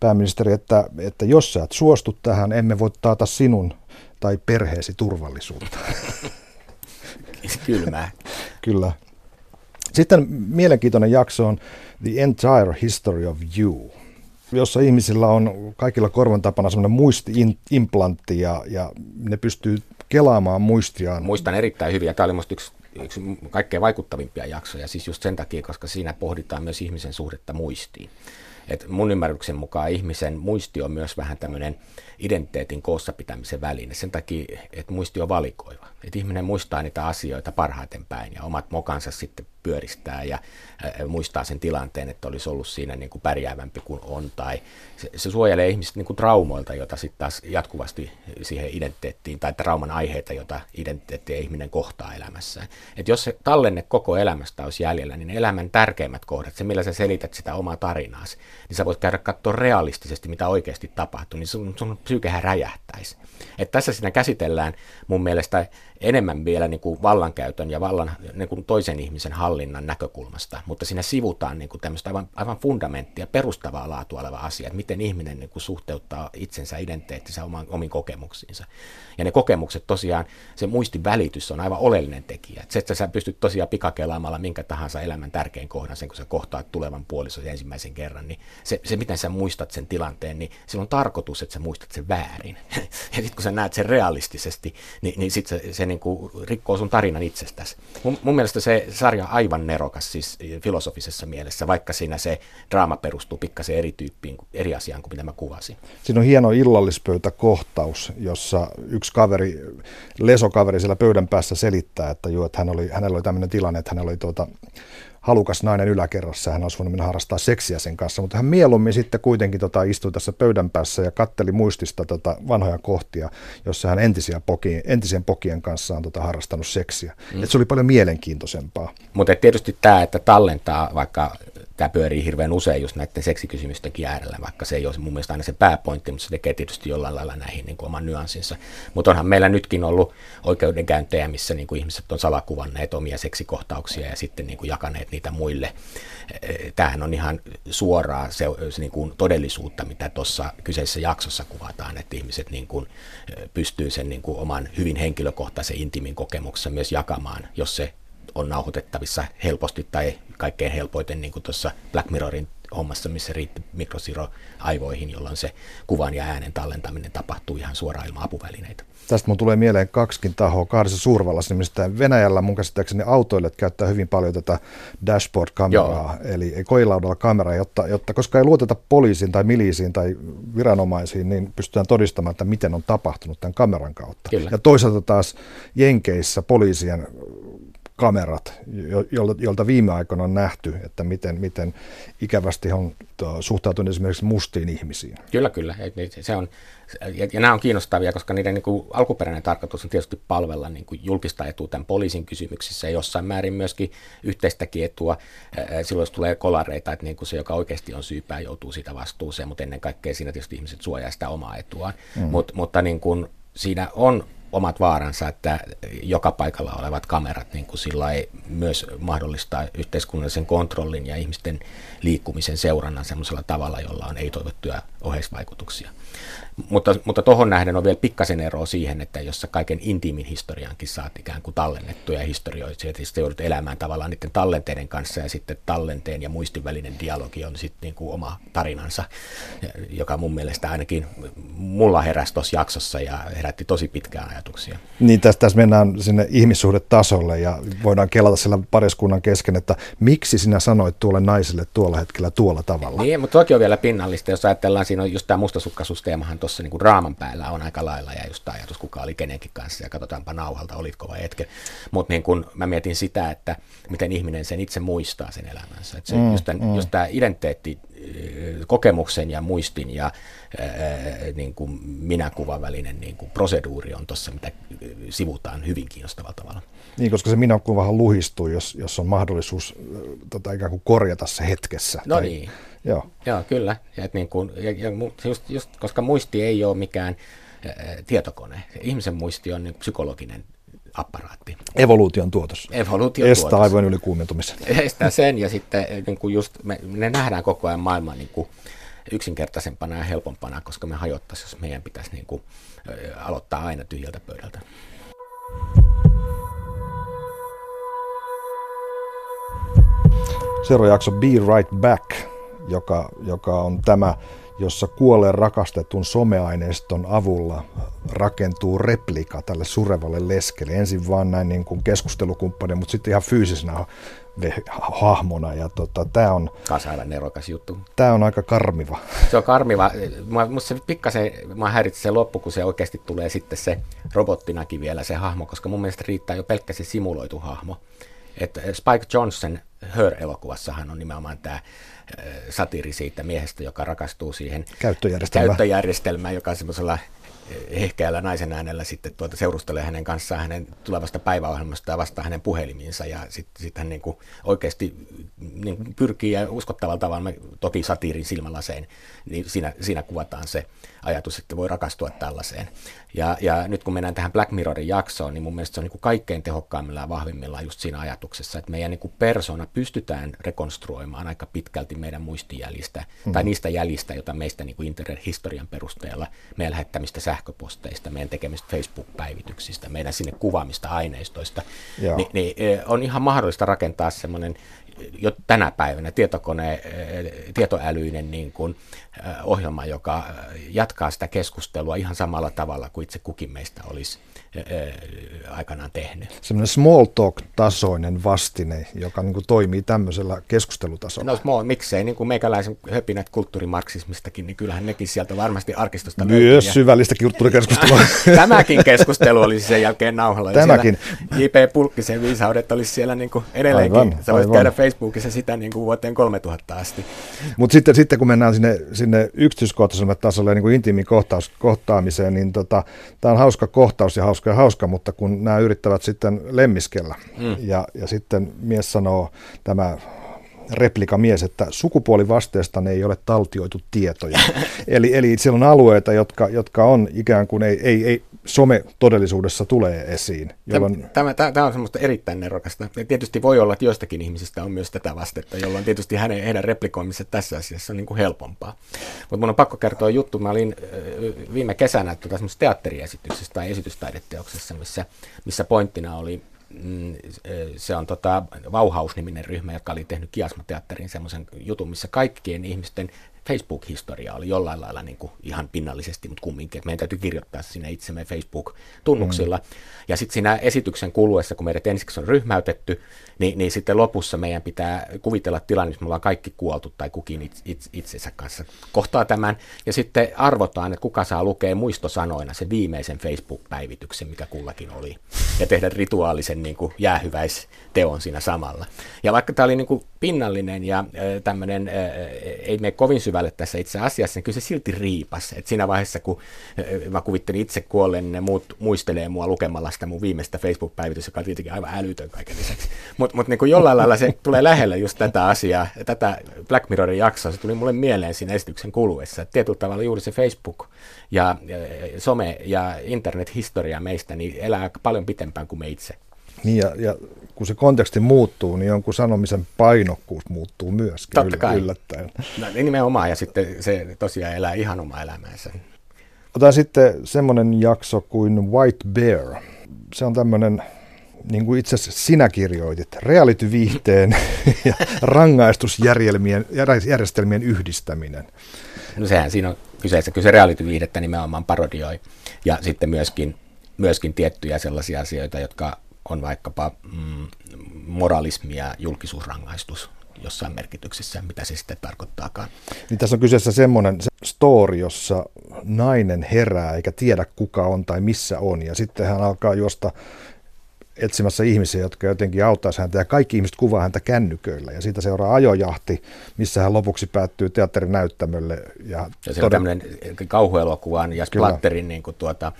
pääministeri että, että jos sä et suostu tähän, emme voi taata sinun tai perheesi turvallisuutta. Kylmää. Kyllä. Sitten mielenkiintoinen jakso on The Entire History of You, jossa ihmisillä on kaikilla korvan tapana semmoinen muistiimplantti ja, ja ne pystyy kelaamaan muistiaan. Muistan erittäin hyvin ja tämä oli musta yksi, yksi kaikkein vaikuttavimpia jaksoja, siis just sen takia, koska siinä pohditaan myös ihmisen suhdetta muistiin. Et mun ymmärryksen mukaan ihmisen muisti on myös vähän tämmöinen identiteetin koossa pitämisen väline sen takia, että muisti on valikoiva. Että ihminen muistaa niitä asioita parhaiten päin ja omat mokansa sitten pyöristää ja muistaa sen tilanteen, että olisi ollut siinä niin kuin pärjäävämpi kuin on. Tai se, se suojelee ihmistä niin kuin traumoilta, jota sitten taas jatkuvasti siihen identiteettiin, tai trauman aiheita, jota identiteetti ihminen kohtaa elämässään. Että jos se tallenne koko elämästä olisi jäljellä, niin elämän tärkeimmät kohdat, se millä sä selität sitä omaa tarinaasi, niin sä voit käydä katsoa realistisesti, mitä oikeasti tapahtuu, niin sun, sun psyykehän räjähtäisi. Et tässä siinä käsitellään mun mielestä enemmän vielä niin kuin vallankäytön ja vallan, niin kuin toisen ihmisen hallinnan näkökulmasta, mutta siinä sivutaan niin kuin tämmöistä aivan, aivan fundamenttia, perustavaa laatua oleva asia, että miten ihminen niin kuin suhteuttaa itsensä identiteettinsä oman, omiin kokemuksiinsa. Ja ne kokemukset tosiaan, se muistin välitys on aivan oleellinen tekijä. Se, että sä pystyt tosiaan pikakelaamalla minkä tahansa elämän tärkein kohdan, sen kun sä kohtaat tulevan puolison ensimmäisen kerran, niin se, se miten sä muistat sen tilanteen, niin sillä on tarkoitus, että sä muistat sen väärin. ja sitten kun sä näet sen realistisesti, niin, niin sitten se, se niin kuin rikkoo sun tarinan itsestäsi. Mun, mun mielestä se sarja on aivan nerokas siis filosofisessa mielessä, vaikka siinä se draama perustuu pikkasen eri tyyppiin, eri asiaan kuin mitä mä kuvasin. Siinä on hieno illallispöytäkohtaus, jossa yksi kaveri, lesokaveri siellä pöydän päässä selittää, että, joo, että hän oli, hänellä oli tämmöinen tilanne, että hänellä oli tuota, halukas nainen yläkerrassa hän olisi voinut mennä harrastaa seksiä sen kanssa, mutta hän mieluummin sitten kuitenkin tota, istui tässä pöydän päässä ja katteli muistista tota, vanhoja kohtia, jossa hän entisiä poki, entisien pokien kanssa on tota, harrastanut seksiä. Mm. Et se oli paljon mielenkiintoisempaa. Mutta tietysti tämä, että tallentaa vaikka tämä pyörii hirveän usein just näiden seksikysymystenkin äärellä, vaikka se ei ole mun mielestä aina se pääpointti, mutta se tekee tietysti jollain lailla näihin niin kuin oman nyanssinsa. Mutta onhan meillä nytkin ollut oikeudenkäyntejä, missä niin kuin ihmiset on salakuvanneet omia seksikohtauksia ja sitten niin kuin jakaneet niitä muille. Tämähän on ihan suoraa se, se niin kuin todellisuutta, mitä tuossa kyseisessä jaksossa kuvataan, että ihmiset niin kuin pystyy sen niin kuin oman hyvin henkilökohtaisen intimin kokemuksensa myös jakamaan, jos se on nauhoitettavissa helposti tai kaikkein helpoiten niin kuin tuossa Black Mirrorin hommassa, missä riitti mikrosiro aivoihin, jolloin se kuvan ja äänen tallentaminen tapahtuu ihan suoraan ilman apuvälineitä. Tästä mun tulee mieleen kaksikin tahoa kahdessa suurvallassa, nimittäin Venäjällä mun käsittääkseni autoilijat käyttää hyvin paljon tätä dashboard-kameraa, Joo. eli koilaudalla kameraa, jotta, jotta koska ei luoteta poliisiin tai miliisiin tai viranomaisiin, niin pystytään todistamaan, että miten on tapahtunut tämän kameran kautta. Kyllä. Ja toisaalta taas Jenkeissä poliisien kamerat, jolta viime aikoina on nähty, että miten, miten ikävästi on suhtautunut esimerkiksi mustiin ihmisiin. Kyllä, kyllä. Se on, ja, ja nämä on kiinnostavia, koska niiden niin kuin, alkuperäinen tarkoitus on tietysti palvella niin kuin, julkista etua tämän poliisin kysymyksissä ja jossain määrin myöskin yhteistäkin etua. Silloin jos tulee kolareita, että niin kuin se, joka oikeasti on syypää, joutuu siitä vastuuseen, mutta ennen kaikkea siinä tietysti ihmiset suojaa sitä omaa etuaan. Mm. Mut, mutta niin kuin, siinä on omat vaaransa, että joka paikalla olevat kamerat niin kuin sillä ei myös mahdollistaa yhteiskunnallisen kontrollin ja ihmisten liikkumisen seurannan sellaisella tavalla, jolla on ei-toivottuja oheisvaikutuksia. Mutta, mutta tuohon nähden on vielä pikkasen eroa siihen, että jos sä kaiken intiimin historiankin saat ikään kuin tallennettua ja historioit, että sitten joudut elämään tavallaan niiden tallenteiden kanssa ja sitten tallenteen ja muistin välinen dialogi on sitten niin kuin oma tarinansa, joka mun mielestä ainakin mulla heräsi tuossa jaksossa ja herätti tosi pitkään ajatuksia. Niin tästä tässä mennään sinne ihmissuhdetasolle ja voidaan kelata sillä pariskunnan kesken, että miksi sinä sanoit tuolle naiselle tuolla hetkellä tuolla tavalla. Niin, mutta toki on vielä pinnallista, jos ajatellaan, siinä on just tämä mustasukkaisuusteemahan tuossa niin raaman päällä on aika lailla ja just ajatus, kuka oli kenenkin kanssa ja katsotaanpa nauhalta, olitko vai etkä. Mutta niin kun mä mietin sitä, että miten ihminen sen itse muistaa sen elämänsä. Että se, mm, just, tämän, mm. just tämä identiteetti kokemuksen ja muistin ja ää, niin kuin minäkuvan välinen niin kuin proseduuri on tuossa, mitä sivutaan hyvin kiinnostavalla tavalla. Niin, koska se minäkuvahan luhistuu, jos, jos on mahdollisuus tota, ikään kuin korjata se hetkessä. No tai, niin. Joo. Joo, kyllä. Ja, et niin kuin, ja, ja just, just, koska muisti ei ole mikään ää, tietokone. Ihmisen muisti on niin psykologinen apparaatti. Evoluution tuotos. Evoluution Estää tuotos. aivojen ylikuumentumisen. Estää sen ja sitten niin kuin just me, ne nähdään koko ajan maailman niin kuin yksinkertaisempana ja helpompana, koska me hajottaisiin, jos meidän pitäisi niin kuin, ä, aloittaa aina tyhjältä pöydältä. Seuraava jakso Be Right Back, joka, joka on tämä, jossa kuolleen rakastetun someaineiston avulla rakentuu replika tälle surevalle leskelle. Ensin vaan näin niin kuin keskustelukumppani, mutta sitten ihan fyysisenä hahmona. Ja tota, tämä on, Kasaivan nerokas juttu. tää on aika karmiva. Se on karmiva. Mua, musta se pikkasen, mä häiritsi se loppu, kun se oikeasti tulee sitten se robottinakin vielä se hahmo, koska mun mielestä riittää jo pelkkä se simuloitu hahmo. Että Spike Johnson Her-elokuvassahan on nimenomaan tämä satiiri siitä miehestä, joka rakastuu siihen Käyttöjärjestelmään. käyttöjärjestelmään joka semmoisella hehkeällä naisen äänellä sitten tuota seurustelee hänen kanssaan hänen tulevasta päiväohjelmasta ja vastaa hänen puhelimiinsa ja sitten sit hän niin kuin oikeasti niin kuin pyrkii ja uskottavalla tavalla, toki satiirin silmälaseen, niin siinä, siinä kuvataan se ajatus, että voi rakastua tällaiseen. Ja, ja nyt kun mennään tähän Black Mirrorin jaksoon, niin mun mielestä se on niin kuin kaikkein tehokkaimmilla ja vahvimmillaan just siinä ajatuksessa, että meidän niin kuin persona pystytään rekonstruoimaan aika pitkälti meidän muistijäljistä, mm. tai niistä jäljistä, joita meistä niin kuin internet-historian perusteella, meidän lähettämistä sähköposteista, meidän tekemistä Facebook-päivityksistä, meidän sinne kuvaamista aineistoista, Joo. niin, niin on ihan mahdollista rakentaa semmoinen jo tänä päivänä tietokone, tietoälyinen niin kuin, ohjelma, joka jatkaa sitä keskustelua ihan samalla tavalla kuin itse kukin meistä olisi aikanaan tehnyt. Semmoinen small talk-tasoinen vastine, joka niin kuin toimii tämmöisellä keskustelutasolla. No small, miksei niin kuin meikäläisen höpinät kulttuurimarksismistakin, niin kyllähän nekin sieltä varmasti arkistosta Myös löytyy. syvällistä kulttuurikeskustelua. Tämäkin keskustelu olisi sen jälkeen nauhalla. Tämäkin. J.P. Pulkkisen viisaudet olisi siellä niin kuin edelleenkin. Aivan, Sä voisit aivan. käydä Facebookissa sitä niin kuin vuoteen 3000 asti. Mutta sitten, sitten kun mennään sinne, sinne yksityiskohtaisemmalle tasolle ja niin kuin intiimin kohtaus, kohtaamiseen, niin tota, tämä on hauska kohtaus ja hauska ja hauska, mutta kun nämä yrittävät sitten lemmiskellä mm. ja, ja sitten mies sanoo, tämä replikamies, että sukupuolivasteesta ei ole taltioitu tietoja. eli, eli siellä on alueita, jotka, jotka on ikään kuin ei, ei, ei some todellisuudessa tulee esiin. Jolloin, Tämä, tämä, tämä on semmoista erittäin nerokasta. Ja tietysti voi olla, että joistakin ihmisistä on myös tätä vastetta, jolloin tietysti hänen, heidän replikoimissa tässä asiassa on niin kuin helpompaa. Mutta mun on pakko kertoa juttu. Mä olin viime kesänä tuota teatteriesityksessä tai esitystaideteoksessa, missä, missä pointtina oli mm, se on tota Vauhaus-niminen ryhmä, joka oli tehnyt Kiasma-teatterin semmoisen jutun, missä kaikkien ihmisten Facebook-historia oli jollain lailla niin kuin ihan pinnallisesti, mutta kumminkin, että meidän täytyy kirjoittaa sinne itsemme Facebook-tunnuksilla. Mm. Ja sitten siinä esityksen kuluessa, kun meidät ensiksi on ryhmäytetty, niin, niin sitten lopussa meidän pitää kuvitella tilanne, missä me ollaan kaikki kuoltu tai kukin itse, itse, itsensä kanssa kohtaa tämän. Ja sitten arvotaan, että kuka saa lukea muistosanoina sen viimeisen Facebook-päivityksen, mikä kullakin oli. Ja tehdä rituaalisen niin kuin jäähyväisteon siinä samalla. Ja vaikka tämä oli niin kuin pinnallinen ja tämmöinen, ei mene kovin syvälle tässä itse asiassa, niin kyllä se silti riipas. Et siinä vaiheessa, kun mä kuvittelin itse kuolleen, niin ne muut muistelee mua lukemalla sitä mun viimeistä Facebook-päivitystä, joka on tietenkin aivan älytön kaiken lisäksi. Mutta mut niin jollain lailla se tulee lähelle just tätä asiaa, tätä Black Mirrorin jaksoa, se tuli mulle mieleen siinä esityksen kuluessa. Et tietyllä tavalla juuri se Facebook ja, ja some ja internet-historia meistä niin elää paljon pitempään kuin me itse. Niin ja, ja kun se konteksti muuttuu, niin jonkun sanomisen painokkuus muuttuu myöskin Totta kai. yllättäen. No, nimenomaan, ja sitten se tosiaan elää ihan omaa elämäänsä. Otan sitten semmoinen jakso kuin White Bear. Se on tämmöinen, niin kuin itse asiassa sinä kirjoitit, reality-viihteen ja rangaistusjärjestelmien järjestelmien yhdistäminen. No sehän siinä on kyseessä, kyllä se reality-viihdettä nimenomaan parodioi, ja sitten myöskin, myöskin tiettyjä sellaisia asioita, jotka on vaikkapa mm, moralismi ja julkisuusrangaistus jossain merkityksessä, mitä se sitten tarkoittaakaan. Niin tässä on kyseessä semmoinen se story, jossa nainen herää eikä tiedä kuka on tai missä on, ja sitten hän alkaa juosta etsimässä ihmisiä, jotka jotenkin auttaisi häntä, ja kaikki ihmiset kuvaa häntä kännyköillä, ja siitä seuraa ajojahti, missä hän lopuksi päättyy teatterinäyttämölle. Ja, ja se on tämmöinen kauhuelokuvan ja splatterin niin kuin tuota,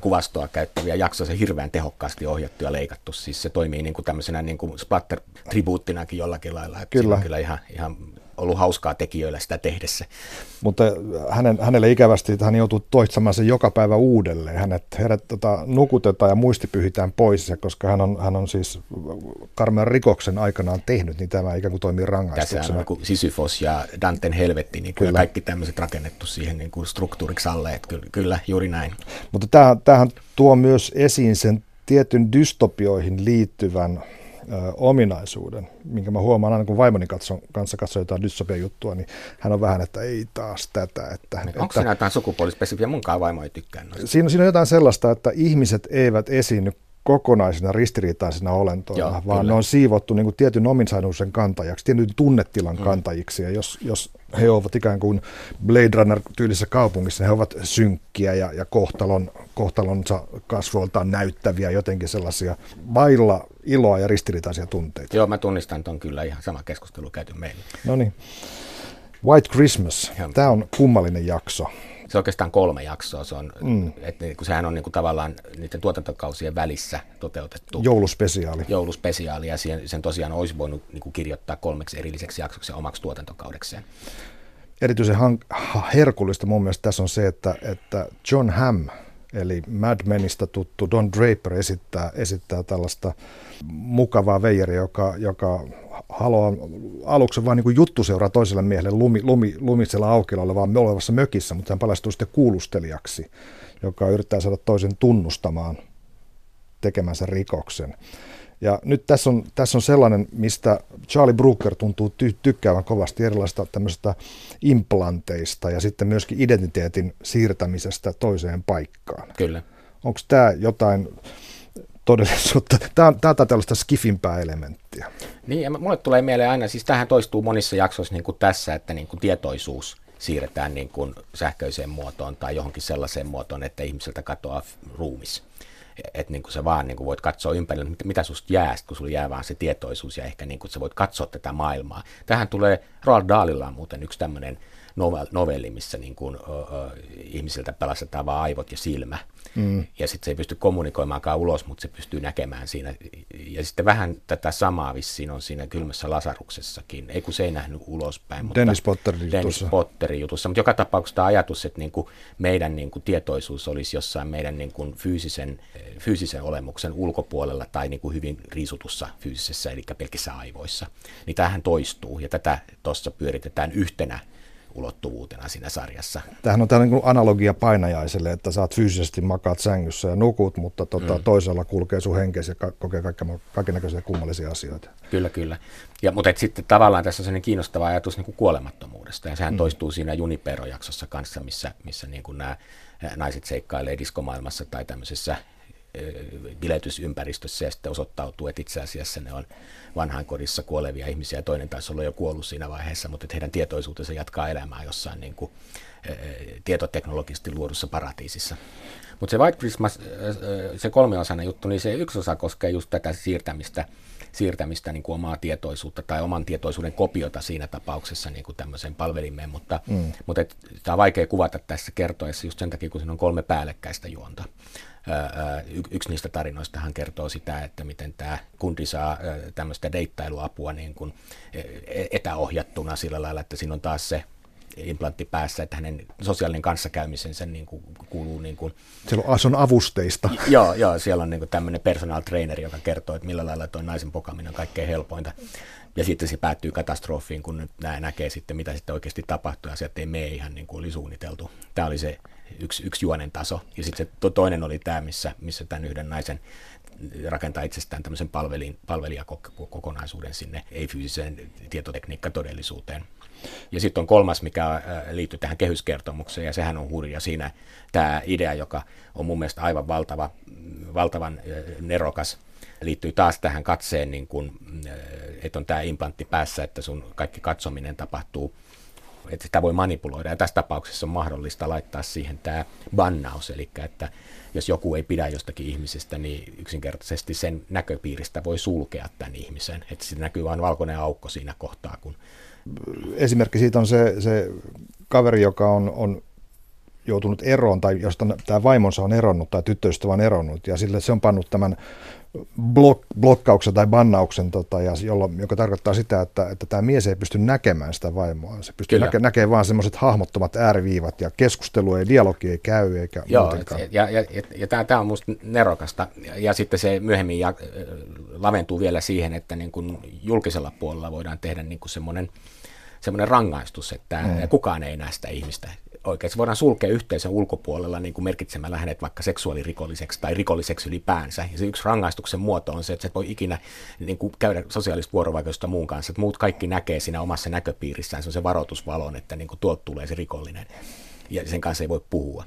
kuvastoa käyttäviä jaksoja, se hirveän tehokkaasti ohjattu ja leikattu, siis se toimii niin kuin tämmöisenä niin kuin splatter-tribuuttinakin jollakin lailla, että kyllä. on kyllä ihan, ihan ollut hauskaa tekijöillä sitä tehdessä. Mutta hänen, hänelle ikävästi, että hän joutuu toistamaan sen joka päivä uudelleen. Hänet, hänet tota, nukutetaan ja muisti pyhitään pois, koska hän on, hän on siis karmean rikoksen aikanaan tehnyt, niin tämä ikään kuin toimii rangaistuksena. Tässä on niin Sisyfos ja Danten helvetti, niin kyllä, kyllä kaikki tämmöiset rakennettu siihen niin kuin struktuuriksi alle, että kyllä, kyllä juuri näin. Mutta tämähän tuo myös esiin sen tietyn dystopioihin liittyvän ö, ominaisuuden, minkä mä huomaan aina kun vaimoni katson, kanssa katsoo jotain dystopia juttua, niin hän on vähän, että ei taas tätä. Että, Onko että, siinä jotain sukupuolispesifiä? Munkaan vaimo ei tykkää noista. Siinä, siinä on jotain sellaista, että ihmiset eivät esiinny kokonaisina ristiriitaisina olentoina, Joo, vaan kyllä. ne on siivottu niin kuin tietyn ominsaisuuden kantajaksi, tietyn tunnetilan mm. kantajiksi. Ja jos, jos he ovat ikään kuin Blade Runner-tyylisessä kaupungissa, he ovat synkkiä ja, ja kohtalon, kohtalonsa kasvoiltaan näyttäviä, jotenkin sellaisia vailla iloa ja ristiriitaisia tunteita. Joo, mä tunnistan tuon kyllä ihan sama keskustelu käyty meillä. No niin. White Christmas. Tämä on kummallinen jakso se on oikeastaan kolme jaksoa. Se on, mm. et, niin, kun sehän on niin kuin, tavallaan niiden tuotantokausien välissä toteutettu. Jouluspesiaali. Jouluspesiaali, ja sen, sen tosiaan olisi voinut niin kuin, kirjoittaa kolmeksi erilliseksi jaksoksi ja omaksi tuotantokaudekseen. Erityisen hank- herkullista mun mielestä tässä on se, että, että John Hamm, eli Mad Menistä tuttu Don Draper esittää, esittää tällaista mukavaa veijeriä, joka, joka haluaa aluksi vain niin juttu seuraa toiselle miehelle lumi, lumi, lumisella aukilla vaan olevassa mökissä, mutta hän paljastuu sitten kuulustelijaksi, joka yrittää saada toisen tunnustamaan tekemänsä rikoksen. Ja nyt tässä on, tässä on sellainen, mistä Charlie Brooker tuntuu ty- tykkäävän kovasti erilaista tämmöistä implanteista ja sitten myöskin identiteetin siirtämisestä toiseen paikkaan. Kyllä. Onko tämä jotain todellisuutta. Tämä on, tämä on tällaista skifimpää elementtiä. Niin, ja mulle tulee mieleen aina, siis tähän toistuu monissa jaksoissa niin kuin tässä, että niin kuin tietoisuus siirretään niin kuin sähköiseen muotoon tai johonkin sellaiseen muotoon, että ihmiseltä katoaa ruumis. Että niin kuin sä vaan niin kuin voit katsoa ympärillä, mitä susta jää, kun sulla jää vaan se tietoisuus ja ehkä niin kuin sä voit katsoa tätä maailmaa. Tähän tulee, Roald Dahlilla on muuten yksi tämmöinen novelli, missä niin kuin, ö, ö, ihmisiltä pelastetaan vaan aivot ja silmä. Mm. Ja sitten se ei pysty kommunikoimaankaan ulos, mutta se pystyy näkemään siinä. Ja sitten vähän tätä samaa vissiin on siinä kylmässä lasaruksessakin. Ei kun se ei nähnyt ulospäin. Mutta Dennis Potterin Dennis jutussa. Potterin jutussa. Mutta joka tapauksessa tämä ajatus, että niin kuin meidän niin kuin tietoisuus olisi jossain meidän niin kuin fyysisen, fyysisen olemuksen ulkopuolella tai niin kuin hyvin riisutussa fyysisessä, eli pelkissä aivoissa, niin tähän toistuu. Ja tätä tuossa pyöritetään yhtenä ulottuvuutena siinä sarjassa. Tämähän on tällainen analogia painajaiselle, että saat fyysisesti makaat sängyssä ja nukut, mutta tota, mm. toisella kulkee sun henkeisi ja kokee kaikenlaisia kummallisia asioita. Kyllä, kyllä. Ja, mutta et sitten tavallaan tässä on sellainen kiinnostava ajatus niin kuin kuolemattomuudesta, ja sehän mm. toistuu siinä Junipero-jaksossa kanssa, missä, missä niin kuin nämä naiset seikkailee diskomaailmassa tai tämmöisessä biletysympäristössä ja sitten osoittautuu, että itse asiassa ne on vanhainkodissa kuolevia ihmisiä. Toinen taisi olla jo kuollut siinä vaiheessa, mutta että heidän tietoisuutensa jatkaa elämää jossain niin kuin, tietoteknologisesti luodussa paratiisissa. Mutta se White Christmas, se kolmeosainen juttu, niin se yksi osa koskee just tätä siirtämistä, siirtämistä niin kuin omaa tietoisuutta tai oman tietoisuuden kopiota siinä tapauksessa niin kuin tämmöiseen palvelimeen, mutta, mm. mutta tämä on vaikea kuvata tässä kertoessa just sen takia, kun siinä on kolme päällekkäistä juonta yksi niistä tarinoista hän kertoo sitä, että miten tämä kundi saa tämmöistä deittailuapua niin kuin e, e, etäohjattuna sillä lailla, että siinä on taas se implantti päässä, että hänen sosiaalinen kanssakäymisensä niin kuin, kuuluu... Niin kuin, siellä on, on avusteista. Joo, joo siellä on niin kuin tämmöinen personal trainer, joka kertoo, että millä lailla tuo naisen pokaminen on kaikkein helpointa. Ja sitten se päättyy katastrofiin, kun nämä näkee sitten, mitä sitten oikeasti tapahtuu, ja sieltä ei mene ihan niin kuin oli suunniteltu. Tämä oli se yksi, yksi juonen taso. Ja sitten se toinen oli tämä, missä, missä tämän yhden naisen rakentaa itsestään tämmöisen palvelin, palvelijakokonaisuuden sinne ei-fyysiseen tietotekniikkatodellisuuteen. Ja sitten on kolmas, mikä äh, liittyy tähän kehyskertomukseen, ja sehän on hurja siinä tämä idea, joka on mun mielestä aivan valtava, valtavan äh, nerokas, liittyy taas tähän katseen, niin kun, äh, että on tämä implantti päässä, että sun kaikki katsominen tapahtuu että sitä voi manipuloida. Ja tässä tapauksessa on mahdollista laittaa siihen tämä bannaus, eli että jos joku ei pidä jostakin ihmisestä, niin yksinkertaisesti sen näköpiiristä voi sulkea tämän ihmisen. Että se näkyy vain valkoinen aukko siinä kohtaa. Kun... Esimerkki siitä on se, se kaveri, joka on, on joutunut eroon tai josta tämä vaimonsa on eronnut tai tyttöystävä on eronnut ja sille se on pannut tämän blok, blokkauksen tai bannauksen, tota, ja jolloin, joka tarkoittaa sitä, että, että tämä mies ei pysty näkemään sitä vaimoa. Se pystyy näke, näkemään vain semmoiset hahmottomat ääriviivat, ja keskustelu ei, dialogi ei käy, eikä Joo, muutenkaan. ja, ja, ja, ja tämä on minusta nerokasta, ja, ja sitten se myöhemmin ja, laventuu vielä siihen, että niin kun julkisella puolella voidaan tehdä niin semmoinen semmoinen rangaistus, että mm. kukaan ei näe sitä ihmistä oikein. Se voidaan sulkea yhteisön ulkopuolella niin kuin merkitsemällä hänet vaikka seksuaalirikolliseksi tai rikolliseksi ylipäänsä. Ja se yksi rangaistuksen muoto on se, että sä et voi ikinä niin kuin käydä sosiaalista vuorovaikutusta muun kanssa. Että muut kaikki näkee siinä omassa näköpiirissään. Se on se varoitusvalon, että niin kuin tuolta tulee se rikollinen. Ja sen kanssa ei voi puhua.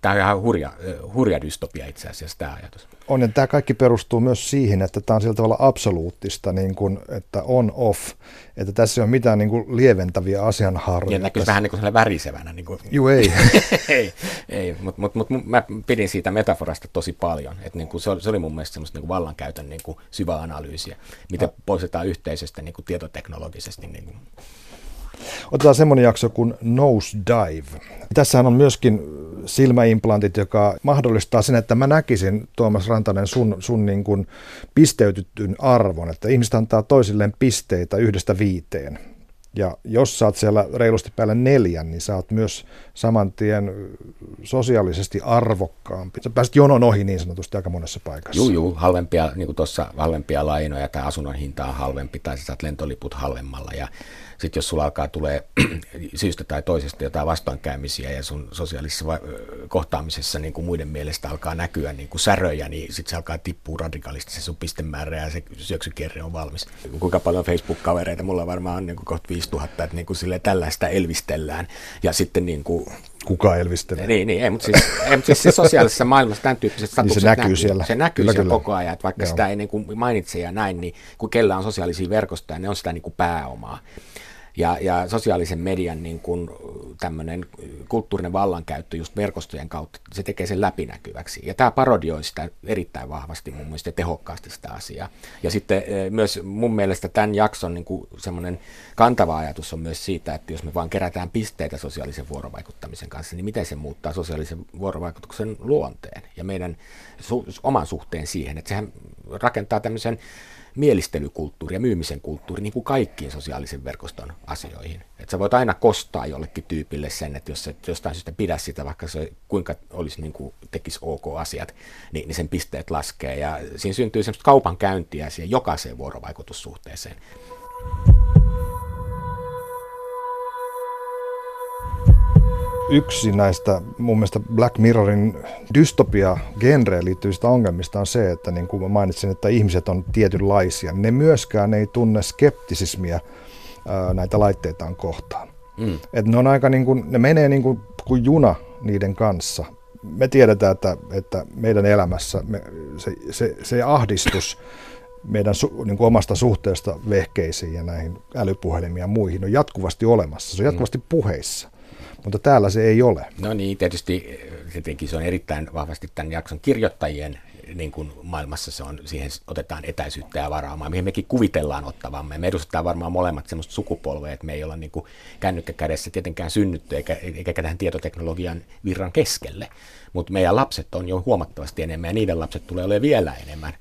Tämä on ihan hurja, hurja dystopia itse asiassa tämä ajatus. On, ja tämä kaikki perustuu myös siihen, että tämä on sillä tavalla absoluuttista, niin kuin, että on-off, että tässä ei ole mitään niin kuin lieventäviä asianhaaroja. Ja näkyy vähän niin kuin värisevänä. Niin kuin. Juu, ei. ei, ei mutta mut, mut, mä pidin siitä metaforasta tosi paljon. Että niin kuin se, oli, se oli mun mielestä semmoista niin kuin vallankäytön niin kuin syvää analyysiä, miten no. poistetaan yhteisöstä niin kuin tietoteknologisesti. Niin kuin Otetaan semmoinen jakso kuin Nose Dive. Tässähän on myöskin silmäimplantit, joka mahdollistaa sen, että mä näkisin, Tuomas Rantanen, sun, sun niin kuin pisteytytyn arvon, että ihmiset antaa toisilleen pisteitä yhdestä viiteen. Ja jos saat siellä reilusti päälle neljän, niin saat myös saman tien sosiaalisesti arvokkaampi. Sä pääset jonon ohi niin sanotusti aika monessa paikassa. Joo, joo, halvempia, niin kuin tuossa halvempia lainoja tai asunnon hinta on halvempi tai sä saat lentoliput halvemmalla ja sitten jos sulla alkaa tulee syystä tai toisesta jotain vastoinkäymisiä ja sun sosiaalisessa kohtaamisessa niin kuin muiden mielestä alkaa näkyä niin kuin säröjä, niin sitten se alkaa tippua radikaalisti se sun pistemäärä ja se syöksykierre on valmis. Kuinka paljon Facebook-kavereita, mulla varmaan on niin kuin kohta 5000, että niin kuin sille tällaista elvistellään ja sitten niin kuin Kuka elvistelee? Niin, niin ei, mutta siis, ei, mutta siis, siis sosiaalisessa maailmassa tämän tyyppiset statukset niin se näkyy, näkyy siellä. Se näkyy kyllä, siellä kyllä. koko ajan, että vaikka Joo. sitä ei niin kuin mainitse ja näin, niin kun kellä on sosiaalisia verkostoja, ne on sitä niin kuin pääomaa. Ja, ja sosiaalisen median niin kuin tämmöinen kulttuurinen vallankäyttö just verkostojen kautta, se tekee sen läpinäkyväksi. Ja tämä parodioi sitä erittäin vahvasti mun mielestä tehokkaasti sitä asiaa. Ja sitten myös mun mielestä tämän jakson niin kuin semmoinen kantava ajatus on myös siitä, että jos me vaan kerätään pisteitä sosiaalisen vuorovaikuttamisen kanssa, niin miten se muuttaa sosiaalisen vuorovaikutuksen luonteen ja meidän su- oman suhteen siihen. Että sehän rakentaa tämmöisen mielistelykulttuuri ja myymisen kulttuuri niin kuin kaikkiin sosiaalisen verkoston asioihin. Että sä voit aina kostaa jollekin tyypille sen, että jos et jostain syystä pidä sitä, vaikka se kuinka olisi niin kuin tekisi ok asiat, niin, niin sen pisteet laskee. Ja siinä syntyy semmoista kaupankäyntiä siihen jokaiseen vuorovaikutussuhteeseen. Yksi näistä mun mielestä Black Mirrorin dystopia-genreen liittyvistä ongelmista on se, että niin kuin mä mainitsin, että ihmiset on tietynlaisia. Ne myöskään ei tunne skeptisismiä näitä laitteitaan kohtaan. Mm. Et ne on aika niin kuin, ne menee niin kuin, kuin juna niiden kanssa. Me tiedetään, että, että meidän elämässä me, se, se, se ahdistus meidän su, niin kuin omasta suhteesta vehkeisiin ja näihin älypuhelimiin ja muihin on jatkuvasti olemassa. Se on jatkuvasti mm. puheissa mutta täällä se ei ole. No niin, tietysti tietenkin se on erittäin vahvasti tämän jakson kirjoittajien niin kuin maailmassa se on, siihen otetaan etäisyyttä ja varaamaan, mihin mekin kuvitellaan ottavamme. Me edustetaan varmaan molemmat semmoista sukupolvea, että me ei olla niin kuin kännykkä kädessä tietenkään synnytty eikä, eikä tähän tietoteknologian virran keskelle. Mutta meidän lapset on jo huomattavasti enemmän ja niiden lapset tulee olemaan vielä enemmän.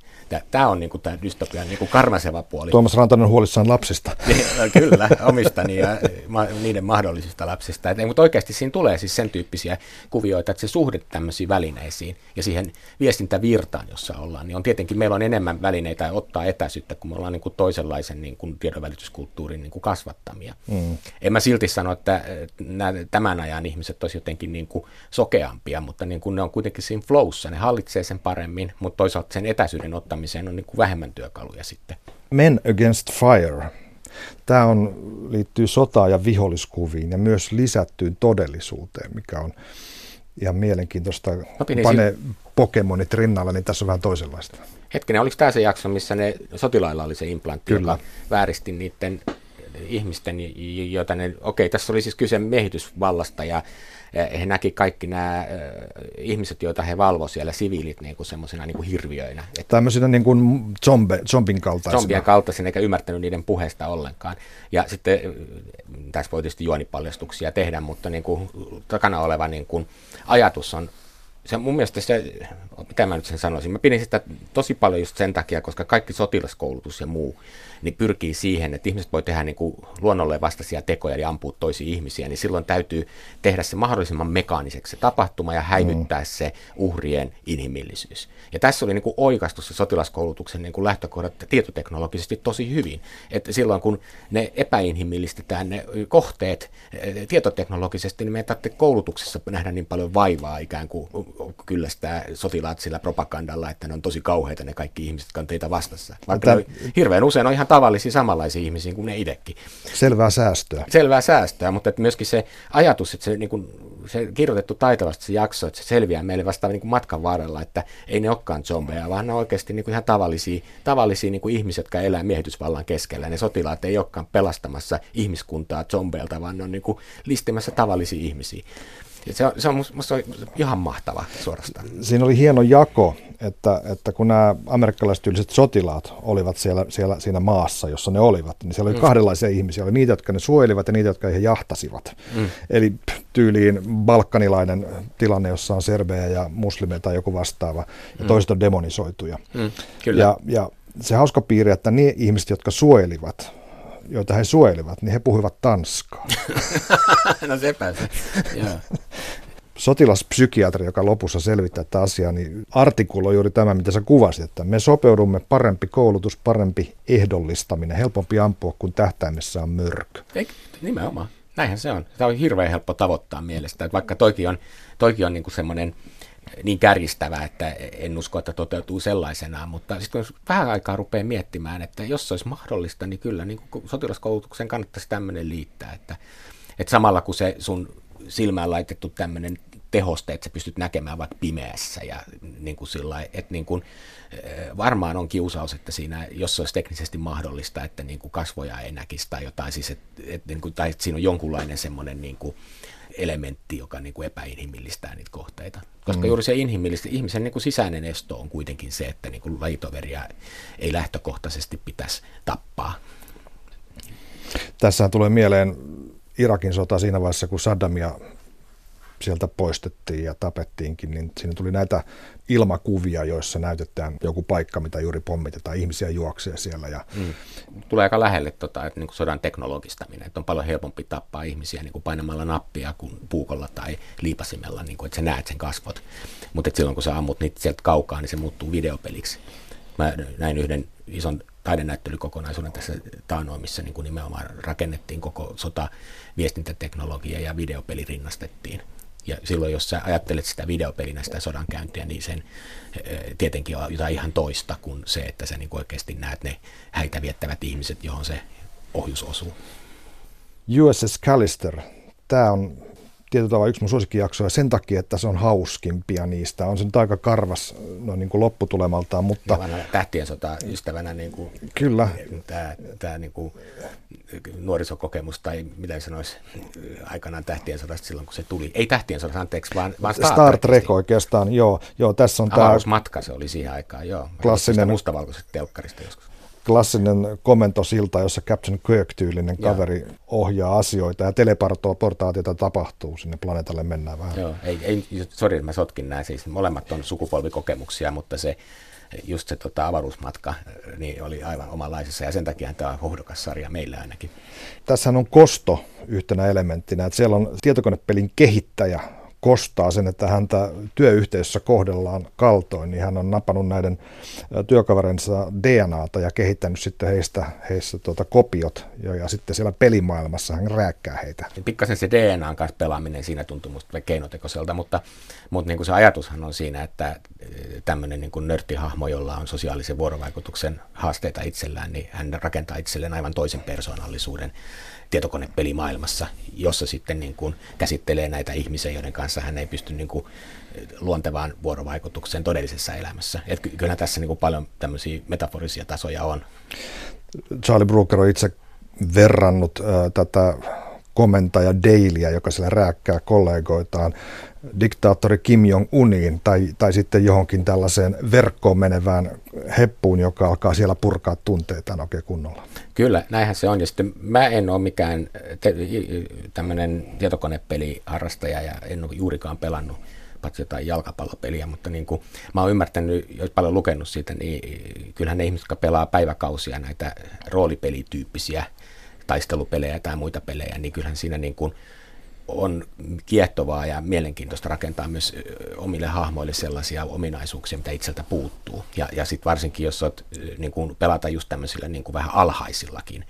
Tämä on niinku tämä dystopian niinku karmaseva puoli. Tuomas Rantanen huolissaan lapsista. Niin, no, kyllä, omistani ja ma, niiden mahdollisista lapsista. Et, mutta oikeasti siinä tulee siis sen tyyppisiä kuvioita, että se suhde tämmöisiin välineisiin ja siihen viestintävirtaan, jossa ollaan, niin on tietenkin, meillä on enemmän välineitä ottaa etäisyyttä, kun me ollaan niinku toisenlaisen niinku tiedonvälityskulttuurin niinku kasvattamia. Mm. En mä silti sano, että nämä, tämän ajan ihmiset olisivat jotenkin niinku sokeampia, mutta niinku ne on kuitenkin siinä flowssa, ne hallitsee sen paremmin, mutta toisaalta sen etäisyyden ottaminen johtamiseen on niin kuin vähemmän työkaluja sitten. Men Against Fire. Tämä on, liittyy sotaan ja viholliskuviin ja myös lisättyyn todellisuuteen, mikä on ihan mielenkiintoista. Kun panee Pokemonit rinnalla, niin tässä on vähän toisenlaista. Hetkinen, oliko tämä se jakso, missä ne sotilailla oli se implantti, Kyllä. joka vääristi niiden ihmisten, joita ne, okei, tässä oli siis kyse miehitysvallasta ja he näki kaikki nämä ihmiset, joita he valvo siellä, siviilit, niin kuin semmoisina niin kuin hirviöinä. Tämmöisinä niin kuin zombe, zombin kaltaisina. Zombien kaltaisina, eikä ymmärtänyt niiden puheesta ollenkaan. Ja sitten tässä voi tietysti juonipaljastuksia tehdä, mutta niin kuin takana oleva niin kuin ajatus on se mun mielestä se, mitä mä nyt sen sanoisin, mä pidin sitä tosi paljon just sen takia, koska kaikki sotilaskoulutus ja muu, niin pyrkii siihen, että ihmiset voi tehdä niin kuin luonnolle vastaisia tekoja ja ampua toisia ihmisiä, niin silloin täytyy tehdä se mahdollisimman mekaaniseksi se tapahtuma ja häivyttää mm. se uhrien inhimillisyys. Ja tässä oli niin kuin oikastu se sotilaskoulutuksen niin kuin lähtökohdat tietoteknologisesti tosi hyvin. Että silloin kun ne epäinhimillistetään ne kohteet eh, tietoteknologisesti, niin me ei koulutuksessa nähdä niin paljon vaivaa ikään kuin kyllästää sotilaat sillä propagandalla, että ne on tosi kauheita ne kaikki ihmiset, jotka on teitä vastassa. Vaikka Tämä... hirveän usein on ihan tavallisia samanlaisia ihmisiä kuin ne itsekin. Selvää säästöä. Selvää säästöä, mutta että myöskin se ajatus, että se, niin kuin, se kirjoitettu taitavasti se jakso, että se selviää meille vasta niin kuin matkan varrella, että ei ne olekaan zombeja, vaan ne on oikeasti niin kuin ihan tavallisia, tavallisia niin kuin ihmisiä, jotka elää miehitysvallan keskellä. Ne sotilaat ei olekaan pelastamassa ihmiskuntaa zombeilta, vaan ne on niin kuin listimässä tavallisia ihmisiä. Se on, se on musta ihan mahtava suorastaan. Siinä oli hieno jako, että, että kun nämä amerikkalaistyyliset sotilaat olivat siellä, siellä siinä maassa, jossa ne olivat, niin siellä oli mm. kahdenlaisia ihmisiä. Oli niitä, jotka ne suojelivat ja niitä, jotka he jahtasivat. Mm. Eli tyyliin balkanilainen tilanne, jossa on serbejä ja muslimeja tai joku vastaava, ja mm. toiset on demonisoituja. Mm, kyllä. Ja, ja se hauska piirre, että ne ihmiset, jotka suojelivat, joita he suojelivat, niin he puhuivat tanskaa. no sepä se, Sotilaspsykiatri, joka lopussa selvittää tätä asiaa, niin artikuloi juuri tämä, mitä sä kuvasit, että me sopeudumme parempi koulutus, parempi ehdollistaminen, helpompi ampua, kun tähtäimessä on mörkö. Ei, nimenomaan. Näinhän se on. Tämä on hirveän helppo tavoittaa mielestä, että vaikka toikin on, toikin on niin kuin semmoinen niin kärjistävä, että en usko, että toteutuu sellaisenaan, mutta sitten kun vähän aikaa rupeaa miettimään, että jos se olisi mahdollista, niin kyllä niin sotilaskoulutuksen kannattaisi tämmöinen liittää, että, että samalla kun se sun silmään laitettu tämmöinen tehoste, että sä pystyt näkemään vaikka pimeässä ja niin kuin sillä että niin kuin, eh, varmaan on kiusaus, että siinä, jos se olisi teknisesti mahdollista, että niin kuin kasvoja ei näkisi tai jotain, siis että, että, niin kuin, tai että siinä on jonkunlainen semmoinen niin kuin, elementti, joka niin kuin epäinhimillistää niitä kohteita. Koska mm. juuri se inhimillistä, ihmisen niin kuin sisäinen esto on kuitenkin se, että niin kuin lajitoveria ei lähtökohtaisesti pitäisi tappaa. Tässä tulee mieleen Irakin sota siinä vaiheessa, kun Saddamia sieltä poistettiin ja tapettiinkin, niin siinä tuli näitä ilmakuvia, joissa näytetään joku paikka, mitä juuri pommitetaan, ihmisiä juoksee siellä. Ja... Mm. Tulee aika lähelle tota, että niin kuin sodan teknologistaminen, että on paljon helpompi tappaa ihmisiä niin kuin painamalla nappia kuin puukolla tai liipasimella, niin kuin, että sä näet sen kasvot. Mutta silloin kun sä ammut niitä sieltä kaukaa, niin se muuttuu videopeliksi. Mä näin yhden ison taidenäyttelykokonaisuuden tässä taanoin, missä niin kuin nimenomaan rakennettiin koko sota, viestintäteknologia ja videopeli rinnastettiin. Ja silloin, jos sä ajattelet sitä videopelinä, sitä sodankäyntiä, niin sen eh, tietenkin on jotain ihan toista kuin se, että sä niin oikeasti näet ne häitä viettävät ihmiset, johon se ohjus osuu. USS Callister, tämä on tietyllä tavalla yksi mun suosikkijaksoja sen takia, että se on hauskimpia niistä. On se nyt aika karvas no, niin kuin lopputulemaltaan, mutta... Ja tähtien sota ystävänä niin kuin, Kyllä. Tämä, tämä niin kuin, nuorisokokemus tai mitä sanoisi aikanaan tähtien sodasta silloin, kun se tuli. Ei tähtien sodasta, anteeksi, vaan, vaan Star, Star Trek oikeastaan, joo. joo tässä on tämä... matka se oli siihen aikaan, joo. Klassinen... Mustavalkoiset telkkarista joskus klassinen komentosilta, jossa Captain Kirk-tyylinen kaveri Joo. ohjaa asioita ja teleportaatiota tapahtuu, sinne planeetalle mennään vähän. Joo, ei, ei sori, mä sotkin näin, siis molemmat on sukupolvikokemuksia, mutta se just se tota, avaruusmatka niin oli aivan omanlaisessa ja sen takia tämä on hohdokas sarja meillä ainakin. Tässä on kosto yhtenä elementtinä, että siellä on tietokonepelin kehittäjä kostaa sen, että häntä työyhteisössä kohdellaan kaltoin, niin hän on napannut näiden työkaverinsa DNAta ja kehittänyt sitten heistä, heistä tuota kopiot, ja, ja sitten siellä pelimaailmassa hän rääkkää heitä. Pikkasen se DNAn kanssa pelaaminen siinä tuntuu musta keinotekoiselta, mutta, mutta niin kuin se ajatushan on siinä, että tämmöinen niin kuin nörttihahmo, jolla on sosiaalisen vuorovaikutuksen haasteita itsellään, niin hän rakentaa itselleen aivan toisen persoonallisuuden tietokonepelimaailmassa, jossa sitten niin kuin käsittelee näitä ihmisiä, joiden kanssa hän ei pysty niin kuin luontevaan vuorovaikutukseen todellisessa elämässä. Et kyllä tässä niin kuin paljon tämmöisiä metaforisia tasoja on. Charlie Brooker on itse verrannut äh, tätä komentaja Dailyä, joka siellä rääkkää kollegoitaan diktaattori Kim Jong-uniin tai, tai sitten johonkin tällaiseen verkkoon menevään heppuun, joka alkaa siellä purkaa tunteitaan oikein kunnolla. Kyllä, näinhän se on. Ja sitten mä en ole mikään te- tämmöinen tietokonepeliharrastaja ja en ole juurikaan pelannut paitsi jotain jalkapallopeliä, mutta niin kuin, mä oon ymmärtänyt, jos paljon lukenut siitä, niin kyllähän ne ihmiset, jotka pelaa päiväkausia näitä roolipelityyppisiä taistelupelejä tai muita pelejä, niin kyllähän siinä niin kuin on kiehtovaa ja mielenkiintoista rakentaa myös omille hahmoille sellaisia ominaisuuksia, mitä itseltä puuttuu. Ja, ja sitten varsinkin, jos olet, niin kuin pelata just tämmöisillä niin kuin vähän alhaisillakin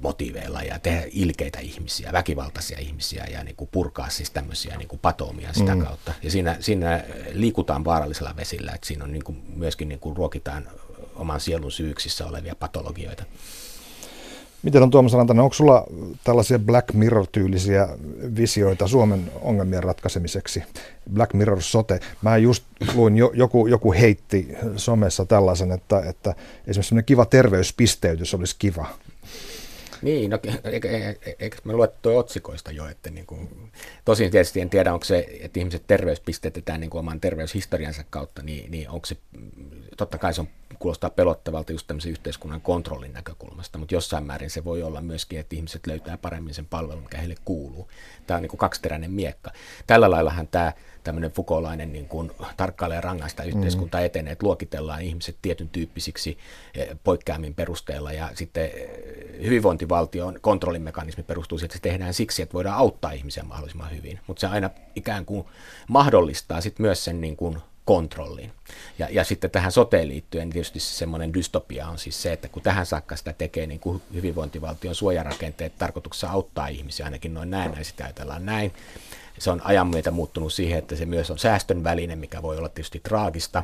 motiiveilla ja tehdä ilkeitä ihmisiä, väkivaltaisia ihmisiä ja niin kuin purkaa siis tämmöisiä niin kuin patoomia sitä mm. kautta. Ja siinä, siinä liikutaan vaarallisella vesillä, että siinä on niin kuin myöskin niin kuin ruokitaan oman sielun syyksissä olevia patologioita. Miten on Tuomas Rantanen, onko sulla tällaisia Black Mirror-tyylisiä visioita Suomen ongelmien ratkaisemiseksi? Black Mirror sote. Mä just luin, jo, joku, joku heitti somessa tällaisen, että, että esimerkiksi kiva terveyspisteytys olisi kiva. Niin, no, eikö, eikö me luettu otsikoista jo, että niin kuin, tosin tietysti en tiedä, onko se, että ihmiset terveyspistetään niin kuin oman terveyshistoriansa kautta, niin, niin onko se, totta kai se on, kuulostaa pelottavalta just tämmöisen yhteiskunnan kontrollin näkökulmasta, mutta jossain määrin se voi olla myöskin, että ihmiset löytää paremmin sen palvelun, mikä heille kuuluu. Tämä on niin kuin kaksiteräinen miekka. Tällä laillahan tämä tämmöinen fukolainen niin kuin tarkkailee rangaista yhteiskunta mm. etenee, että luokitellaan ihmiset tietyn tyyppisiksi eh, poikkeamin perusteella ja sitten eh, hyvinvointivaltion kontrollimekanismi perustuu siihen, että se tehdään siksi, että voidaan auttaa ihmisiä mahdollisimman hyvin, mutta se aina ikään kuin mahdollistaa sitten myös sen niin kuin kontrollin. Ja, ja sitten tähän soteen liittyen tietysti semmoinen dystopia on siis se, että kun tähän saakka sitä tekee niin kuin hyvinvointivaltion suojarakenteet tarkoituksessa auttaa ihmisiä, ainakin noin näin, näin sitä ajatellaan näin, se on ajan myötä muuttunut siihen, että se myös on säästön väline, mikä voi olla tietysti traagista.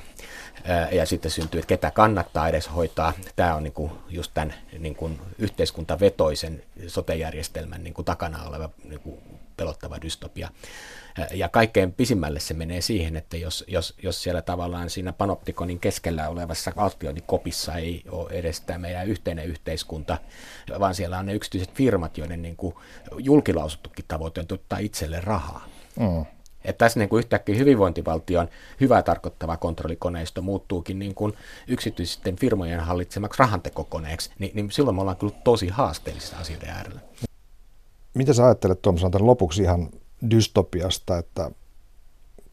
Ja sitten syntyy, että ketä kannattaa edes hoitaa. Tämä on niin kuin just tämän niin kuin yhteiskuntavetoisen sotejärjestelmän niin kuin takana oleva niin kuin pelottava dystopia. Ja kaikkein pisimmälle se menee siihen, että jos, jos, jos siellä tavallaan siinä panoptikonin keskellä olevassa kopissa ei ole edes tämä meidän yhteinen yhteiskunta, vaan siellä on ne yksityiset firmat, joiden niin kuin julkilausuttukin tavoite on ottaa itselle rahaa. Mm. Että tässä niin kuin yhtäkkiä hyvinvointivaltion hyvää tarkoittava kontrollikoneisto muuttuukin niin kuin yksityisten firmojen hallitsemaksi rahantekokoneeksi, niin, niin silloin me ollaan kyllä tosi haasteellisissa asioiden äärellä. Mitä sä ajattelet Tuomas lopuksi ihan dystopiasta, että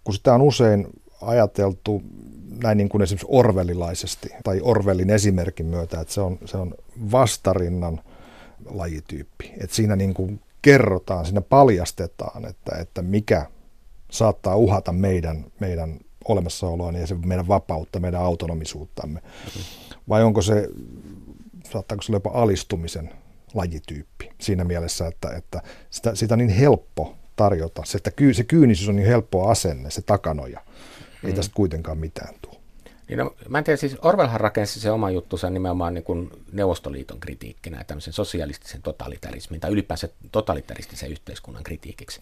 kun sitä on usein ajateltu näin niin kuin esimerkiksi orvelilaisesti tai Orwellin esimerkin myötä, että se on, se on vastarinnan lajityyppi. Että siinä niin kuin kerrotaan, siinä paljastetaan, että, että mikä saattaa uhata meidän, meidän olemassaoloa ja se meidän vapautta, meidän autonomisuuttamme. Vai onko se, saattaako se olla jopa alistumisen lajityyppi siinä mielessä, että, että sitä, sitä on niin helppo tarjota. Se, että se kyynisyys on niin helppo asenne, se takanoja. Ei mm. tästä kuitenkaan mitään tule. Niin no, mä en tiedä, siis Orwellhan rakensi se oma juttunsa nimenomaan niin kuin Neuvostoliiton kritiikkinä, tämmöisen sosialistisen totalitarismin tai ylipäänsä totalitaristisen yhteiskunnan kritiikiksi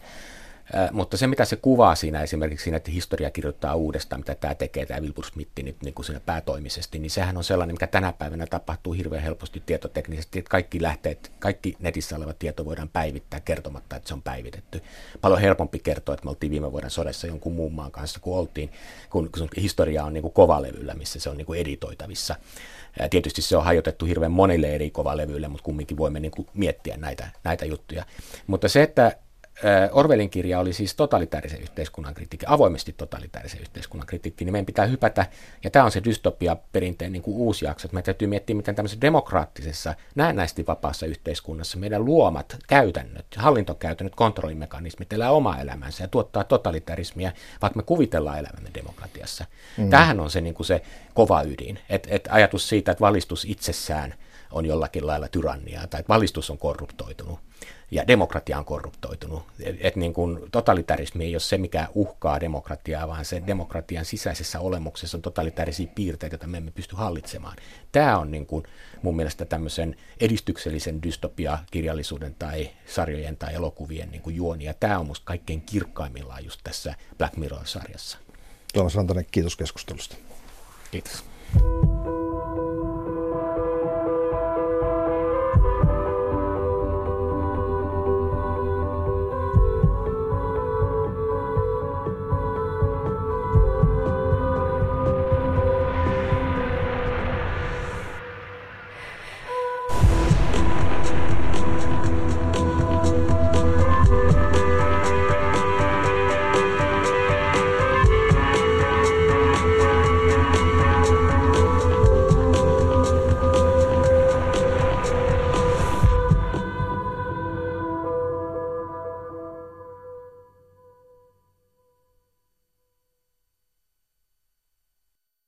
mutta se, mitä se kuvaa siinä esimerkiksi siinä, että historia kirjoittaa uudestaan, mitä tämä tekee, tämä Wilbur Smith nyt niin kuin siinä päätoimisesti, niin sehän on sellainen, mikä tänä päivänä tapahtuu hirveän helposti tietoteknisesti, että kaikki lähteet, kaikki netissä oleva tieto voidaan päivittää kertomatta, että se on päivitetty. Paljon helpompi kertoa, että me oltiin viime vuoden sodassa jonkun muun maan kanssa, kun oltiin, kun, kun historia on niin kuin kovalevyllä, missä se on niin kuin editoitavissa. Ja tietysti se on hajotettu hirveän monille eri kovalevyille, mutta kumminkin voimme niin kuin miettiä näitä, näitä juttuja. Mutta se, että Orwellin kirja oli siis totalitaarisen yhteiskunnan kritiikki, avoimesti totalitaarisen yhteiskunnan kritiikki, niin meidän pitää hypätä, ja tämä on se dystopia perinteen niin kuin uusi jakso, että meidän täytyy miettiä, miten tämmöisessä demokraattisessa, näennäisesti vapaassa yhteiskunnassa meidän luomat käytännöt, hallintokäytännöt, kontrollimekanismit elää oma elämänsä ja tuottaa totalitarismia, vaikka me kuvitellaan elämämme demokratiassa. Mm. Tämähän on se, niin kuin se kova ydin, että et ajatus siitä, että valistus itsessään on jollakin lailla tyranniaa tai että valistus on korruptoitunut ja demokratia on korruptoitunut. Et, et niin kuin totalitarismi ei ole se, mikä uhkaa demokratiaa, vaan se demokratian sisäisessä olemuksessa on totalitaarisia piirteitä, joita me emme pysty hallitsemaan. Tämä on niin kuin mun mielestä tämmöisen edistyksellisen dystopia-kirjallisuuden tai sarjojen tai elokuvien niin kuin juoni, ja tämä on musta kaikkein kirkkaimmillaan just tässä Black Mirror-sarjassa. Tuomas Rantanen, kiitos keskustelusta. Kiitos.